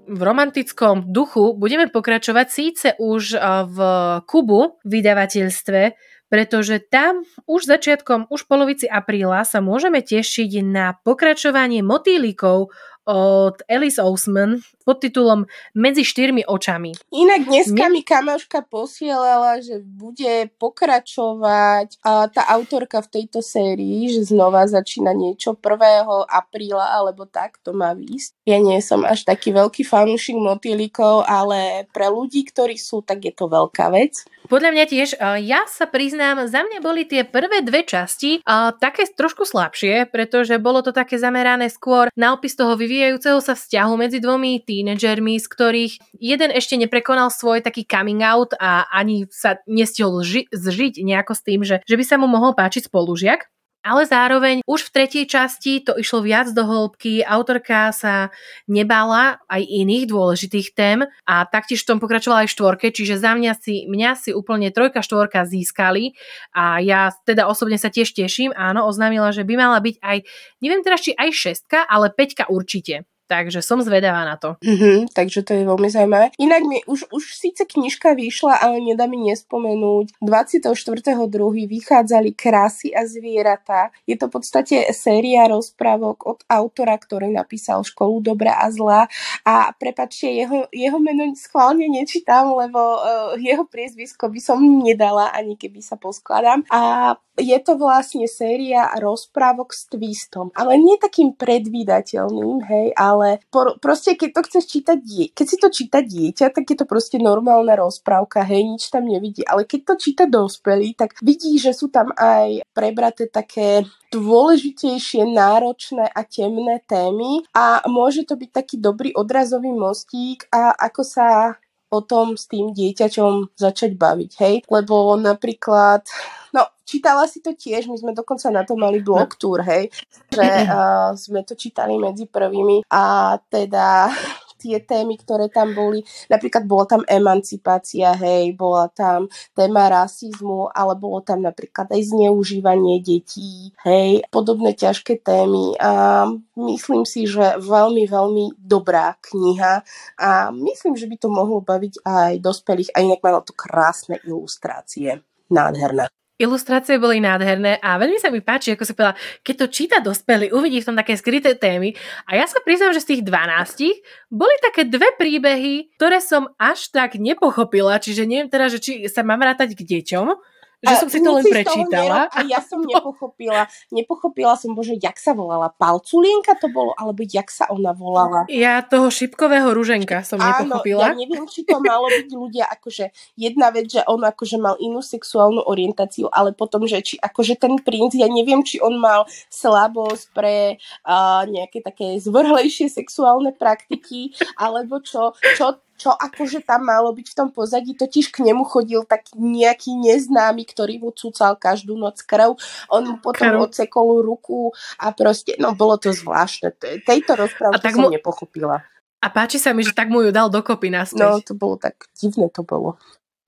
V romantickom duchu budeme pokračovať síce už v Kubu vydavateľstve, pretože tam už začiatkom, už polovici apríla sa môžeme tešiť na pokračovanie motýlikov od Alice Ousman pod titulom Medzi štyrmi očami. Inak dneska mi kamoška posielala, že bude pokračovať a tá autorka v tejto sérii, že znova začína niečo 1. apríla alebo tak to má výsť. Ja nie som až taký veľký fanúšik motýlikov, ale pre ľudí, ktorí sú, tak je to veľká vec. Podľa mňa tiež, ja sa priznám, za mňa boli tie prvé dve časti také trošku slabšie, pretože bolo to také zamerané skôr na opis toho vyvíjajúceho sa vzťahu medzi dvomi tínedžermi, z ktorých jeden ešte neprekonal svoj taký coming out a ani sa nestihol ži- zžiť nejako s tým, že, že by sa mu mohol páčiť spolužiak ale zároveň už v tretej časti to išlo viac do hĺbky, autorka sa nebala aj iných dôležitých tém a taktiež v tom pokračovala aj štvorke, čiže za mňa si, mňa si úplne trojka, štvorka získali a ja teda osobne sa tiež teším, áno, oznámila, že by mala byť aj, neviem teraz, či aj šestka, ale peťka určite. Takže som zvedavá na to. Mm-hmm, takže to je veľmi zaujímavé. Inak mi už, už síce knižka vyšla, ale nedá mi nespomenúť. 24.2. vychádzali Krásy a zvieratá. Je to v podstate séria rozprávok od autora, ktorý napísal Školu dobra a zla. A prepačte, jeho, jeho meno schválne nečítam, lebo uh, jeho priezvisko by som nedala, ani keby sa poskladám. A je to vlastne séria rozprávok s twistom, ale nie takým predvídateľným, hej, ale por, proste keď to chceš čítať, keď si to číta dieťa, tak je to proste normálna rozprávka, hej, nič tam nevidí, ale keď to číta dospelý, tak vidí, že sú tam aj prebraté také dôležitejšie, náročné a temné témy a môže to byť taký dobrý odrazový mostík a ako sa o tom s tým dieťaťom začať baviť, hej? Lebo napríklad, no čítala si to tiež, my sme dokonca na to mali blog tour, hej? Že uh, sme to čítali medzi prvými a teda tie témy, ktoré tam boli. Napríklad bola tam emancipácia, hej, bola tam téma rasizmu, ale bolo tam napríklad aj zneužívanie detí, hej, podobné ťažké témy a myslím si, že veľmi, veľmi dobrá kniha a myslím, že by to mohlo baviť aj dospelých a inak malo to krásne ilustrácie. Nádherné. Ilustrácie boli nádherné a veľmi sa mi páči, ako si povedala, keď to číta dospelý, uvidí v tom také skryté témy. A ja sa priznám, že z tých 12 boli také dve príbehy, ktoré som až tak nepochopila, čiže neviem teda, že či sa mám rátať k deťom, že som si to len prečítala. A ja som nepochopila. Nepochopila som, bože, jak sa volala? Palculienka to bolo? Alebo jak sa ona volala? Ja toho šipkového ruženka som Áno, nepochopila. ja neviem, či to malo byť ľudia, akože jedna vec, že on akože mal inú sexuálnu orientáciu, ale potom, že či akože ten princ, ja neviem, či on mal slabosť pre uh, nejaké také zvrhlejšie sexuálne praktiky, alebo čo, čo čo akože tam malo byť v tom pozadí, totiž k nemu chodil taký nejaký neznámy, ktorý mu cúcal každú noc krv, on mu potom krv. odsekol ruku a proste, no bolo to zvláštne. Tejto rozprávky som mu... nepochopila. A páči sa mi, že tak mu ju dal dokopy naspäť. No, to bolo tak divné to bolo.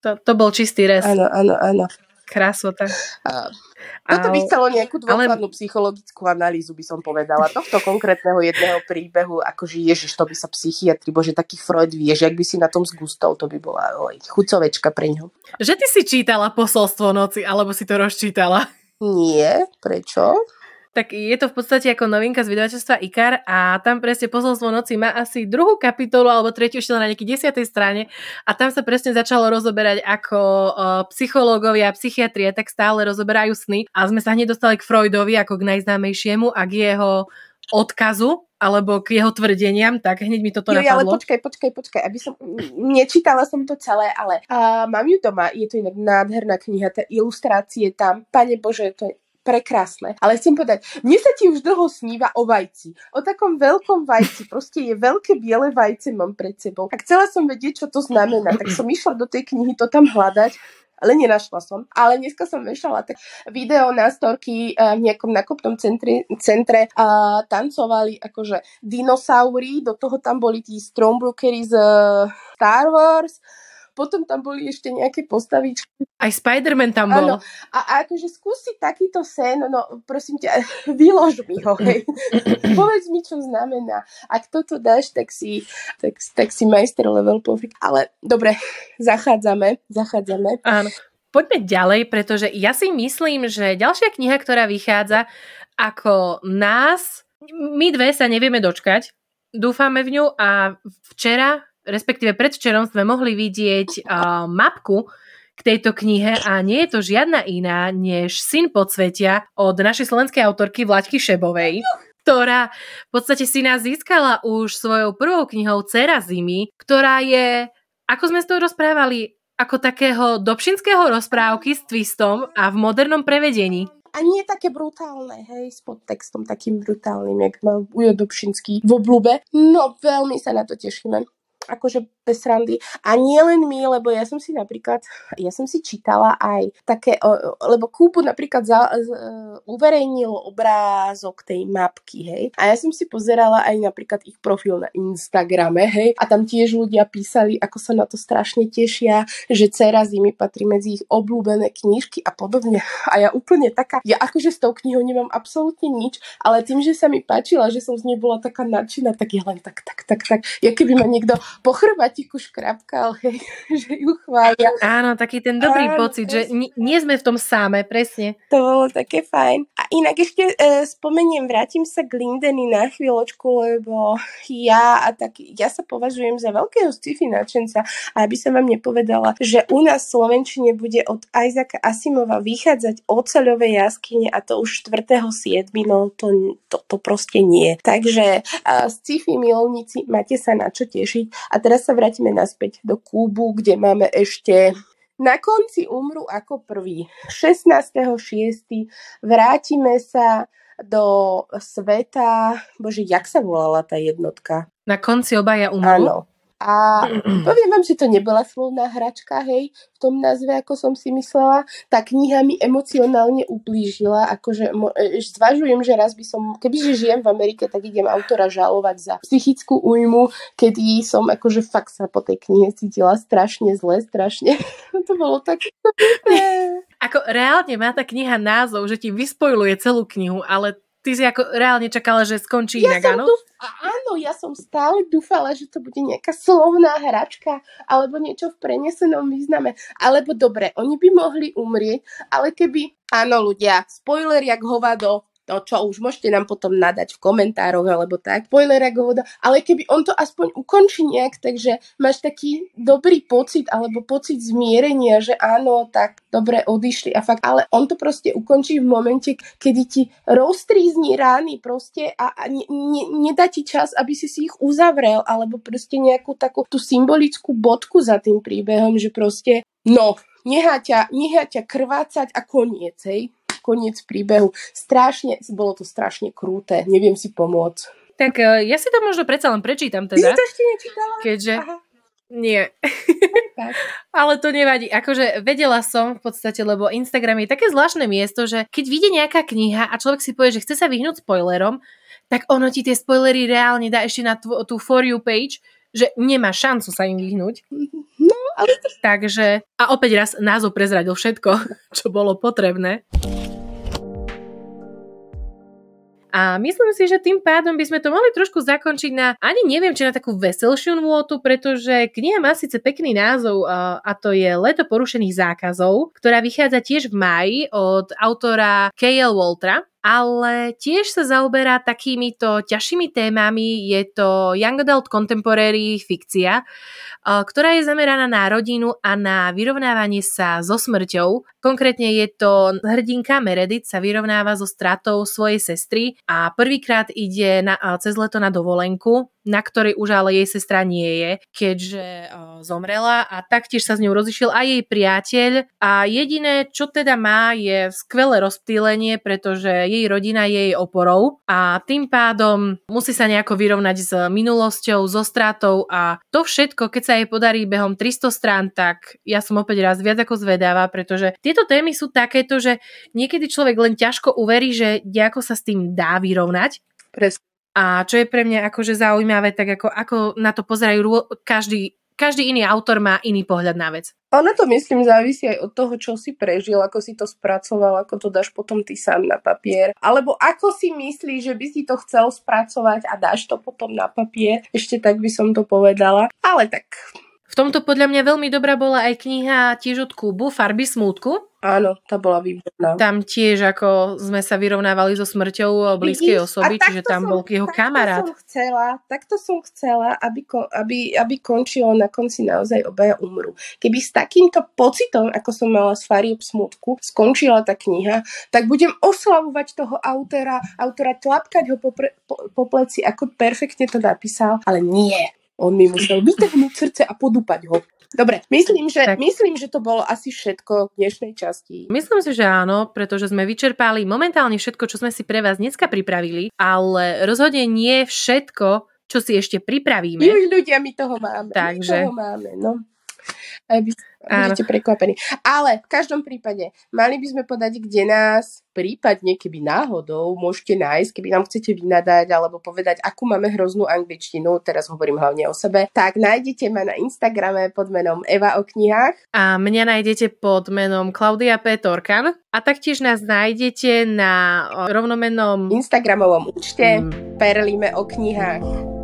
To, to bol čistý res. Áno, áno, áno. Krásota. A, toto by chcelo nejakú dôkladnú ale... psychologickú analýzu, by som povedala. Tohto konkrétneho jedného príbehu, akože Ježiš, to by sa psychiatri, bože, taký Freud vie, že ak by si na tom zgustol, to by bola oj, chucovečka pre ňo. Že ty si čítala posolstvo noci, alebo si to rozčítala? Nie, prečo? Tak je to v podstate ako novinka z vydavateľstva IKAR a tam presne posolstvo noci má asi druhú kapitolu alebo tretiu ešte na nejakej desiatej strane. A tam sa presne začalo rozoberať ako uh, psychológovia, psychiatrie tak stále rozoberajú sny. A sme sa hneď dostali k Freudovi ako k najznámejšiemu a k jeho odkazu alebo k jeho tvrdeniam, tak hneď mi toto jo, napadlo. ale počkaj, počkaj, počkaj, aby som, nečítala som to celé, ale uh, mám ju doma, je to inak nádherná kniha, tie ilustrácie tam, pane Bože, to je prekrásne. Ale chcem povedať, mne sa ti už dlho sníva o vajci. O takom veľkom vajci. Proste je veľké biele vajce mám pred sebou. A chcela som vedieť, čo to znamená. Tak som išla do tej knihy to tam hľadať ale nenašla som. Ale dneska som vešala tak video na storky uh, v nejakom nakupnom centri, centre a tancovali akože dinosaury, do toho tam boli tí Stormbreakery z uh, Star Wars, potom tam boli ešte nejaké postavičky. Aj Spider-Man tam bol. Áno. A, a akože skúsi takýto sen, no prosím ťa, vylož mi ho, hej. Povedz mi, čo znamená. Ak toto dáš, tak si, tak, tak si majster level pofik. Ale dobre, zachádzame, zachádzame. Áno. Poďme ďalej, pretože ja si myslím, že ďalšia kniha, ktorá vychádza ako nás, my dve sa nevieme dočkať, dúfame v ňu a včera respektíve predvčerom sme mohli vidieť uh, mapku k tejto knihe a nie je to žiadna iná než Syn podsvetia od našej slovenskej autorky Vlaďky Šebovej ktorá v podstate si nás získala už svojou prvou knihou Cera zimy, ktorá je, ako sme s tou rozprávali, ako takého dobšinského rozprávky s twistom a v modernom prevedení. A nie také brutálne, hej, s podtextom takým brutálnym, jak mal Ujo Dobšinský v oblúbe. No, veľmi sa na to tešíme akože bez srandy. A nie len my, lebo ja som si napríklad, ja som si čítala aj také, lebo Kúpu napríklad za, z, uverejnil obrázok tej mapky, hej. A ja som si pozerala aj napríklad ich profil na Instagrame, hej. A tam tiež ľudia písali, ako sa na to strašne tešia, že Cera zimy patrí medzi ich obľúbené knižky a podobne. A ja úplne taká, ja akože s tou knihou nemám absolútne nič, ale tým, že sa mi páčila, že som z nej bola taká nadšená, tak je len tak, tak, tak, tak. Ja keby ma niekto po chrbatiku škrapkal, hej, že ju chvália. Áno, taký ten dobrý Áno, pocit, presne. že nie, nie sme v tom sáme, presne. To bolo také fajn. A inak ešte e, spomeniem, vrátim sa k Lindeny na chvíľočku, lebo ja a tak, ja sa považujem za veľkého sci-fi nadšenca a aby som vám nepovedala, že u nás v Slovenčine bude od Isaaca Asimova vychádzať oceľové jaskyne a to už 4.7. No to, to, to proste nie. Takže uh, sci-fi milovníci, máte sa na čo tešiť a teraz sa vrátime naspäť do Kúbu, kde máme ešte na konci umru ako prvý. 16.6. vrátime sa do sveta, bože, jak sa volala tá jednotka? Na konci obaja umru? Áno. A poviem vám, že to nebola slovná hračka, hej, v tom názve, ako som si myslela. Tá kniha mi emocionálne ublížila, akože e, zvažujem, že raz by som, kebyže žijem v Amerike, tak idem autora žalovať za psychickú újmu, kedy som akože fakt sa po tej knihe cítila strašne zle, strašne. to bolo tak... Ako reálne má tá kniha názov, že ti vyspojuje celú knihu, ale ty si ako reálne čakala, že skončí ja inak, áno? Dúf- áno, ja som stále dúfala, že to bude nejaká slovná hračka alebo niečo v prenesenom význame. Alebo dobre, oni by mohli umrieť, ale keby... Áno, ľudia, spoiler jak hovado, No čo, už môžete nám potom nadať v komentároch alebo tak. Spoiler ako voda. Ale keby on to aspoň ukončí nejak, takže máš taký dobrý pocit alebo pocit zmierenia, že áno, tak dobre odišli a fakt. Ale on to proste ukončí v momente, kedy ti roztrízni rány proste a, a ne, ne, nedá ti čas, aby si si ich uzavrel alebo proste nejakú takú tú symbolickú bodku za tým príbehom, že proste no, nechá ťa, nechá ťa krvácať a koniec, hej koniec príbehu. Strašne, bolo to strašne krúte, neviem si pomôcť. Tak e, ja si to možno predsa len prečítam teda. Ty to ešte nečítala? Keďže... Aha. Nie. Ale to nevadí. Akože vedela som v podstate, lebo Instagram je také zvláštne miesto, že keď vyjde nejaká kniha a človek si povie, že chce sa vyhnúť spoilerom, tak ono ti tie spoilery reálne dá ešte na tú, tú For You page, že nemá šancu sa im vyhnúť. No, ale... Takže, a opäť raz názov prezradil všetko, čo bolo potrebné. A myslím si, že tým pádom by sme to mohli trošku zakončiť na, ani neviem, či na takú veselšiu nôtu, pretože kniha má síce pekný názov a to je Leto porušených zákazov, ktorá vychádza tiež v máji od autora K.L. Waltra. Ale tiež sa zaoberá takýmito ťažšími témami. Je to Young Adult Contemporary fikcia, ktorá je zameraná na rodinu a na vyrovnávanie sa so smrťou. Konkrétne je to hrdinka Meredith sa vyrovnáva so stratou svojej sestry a prvýkrát ide na, cez leto na dovolenku na ktorej už ale jej sestra nie je, keďže uh, zomrela a taktiež sa s ňou rozišiel aj jej priateľ a jediné, čo teda má, je skvelé rozptýlenie, pretože jej rodina je jej oporou a tým pádom musí sa nejako vyrovnať s minulosťou, so stratou a to všetko, keď sa jej podarí behom 300 strán, tak ja som opäť raz viac ako zvedáva, pretože tieto témy sú takéto, že niekedy človek len ťažko uverí, že nejako sa s tým dá vyrovnať. Presne. A čo je pre mňa akože zaujímavé, tak ako, ako na to pozerajú každý, každý iný autor má iný pohľad na vec. Ono to myslím závisí aj od toho, čo si prežil, ako si to spracoval, ako to dáš potom ty sám na papier. Alebo ako si myslíš, že by si to chcel spracovať a dáš to potom na papier. Ešte tak by som to povedala. Ale tak v tomto podľa mňa veľmi dobrá bola aj kniha tiež od Kubu, Farby smútku. Áno, tá bola výborná. Tam tiež ako sme sa vyrovnávali so smrťou blízkej Vidíš? osoby, čiže tam som, bol jeho kamarát. Som chcela, takto som chcela, aby, aby, aby končilo na konci naozaj obaja umru. Keby s takýmto pocitom, ako som mala z Farieb smutku, skončila tá kniha, tak budem oslavovať toho autora, autora tlapkať ho po, pre, po, po pleci, ako perfektne to napísal, ale nie. On mi musel vytrhnúť srdce a podúpať ho. Dobre, myslím že, myslím, že to bolo asi všetko v dnešnej časti. Myslím si, že áno, pretože sme vyčerpali momentálne všetko, čo sme si pre vás dneska pripravili, ale rozhodne nie všetko, čo si ešte pripravíme. Juj, ľudia, my toho máme. Takže... My toho máme, no. Aby budete prekvapení. Ale v každom prípade, mali by sme podať, kde nás prípadne, keby náhodou môžete nájsť, keby nám chcete vynadať alebo povedať, akú máme hroznú angličtinu, teraz hovorím hlavne o sebe, tak nájdete ma na Instagrame pod menom Eva o knihách. A mňa nájdete pod menom Klaudia P. Torkan a taktiež nás nájdete na rovnomennom Instagramovom účte mm. Perlíme o knihách.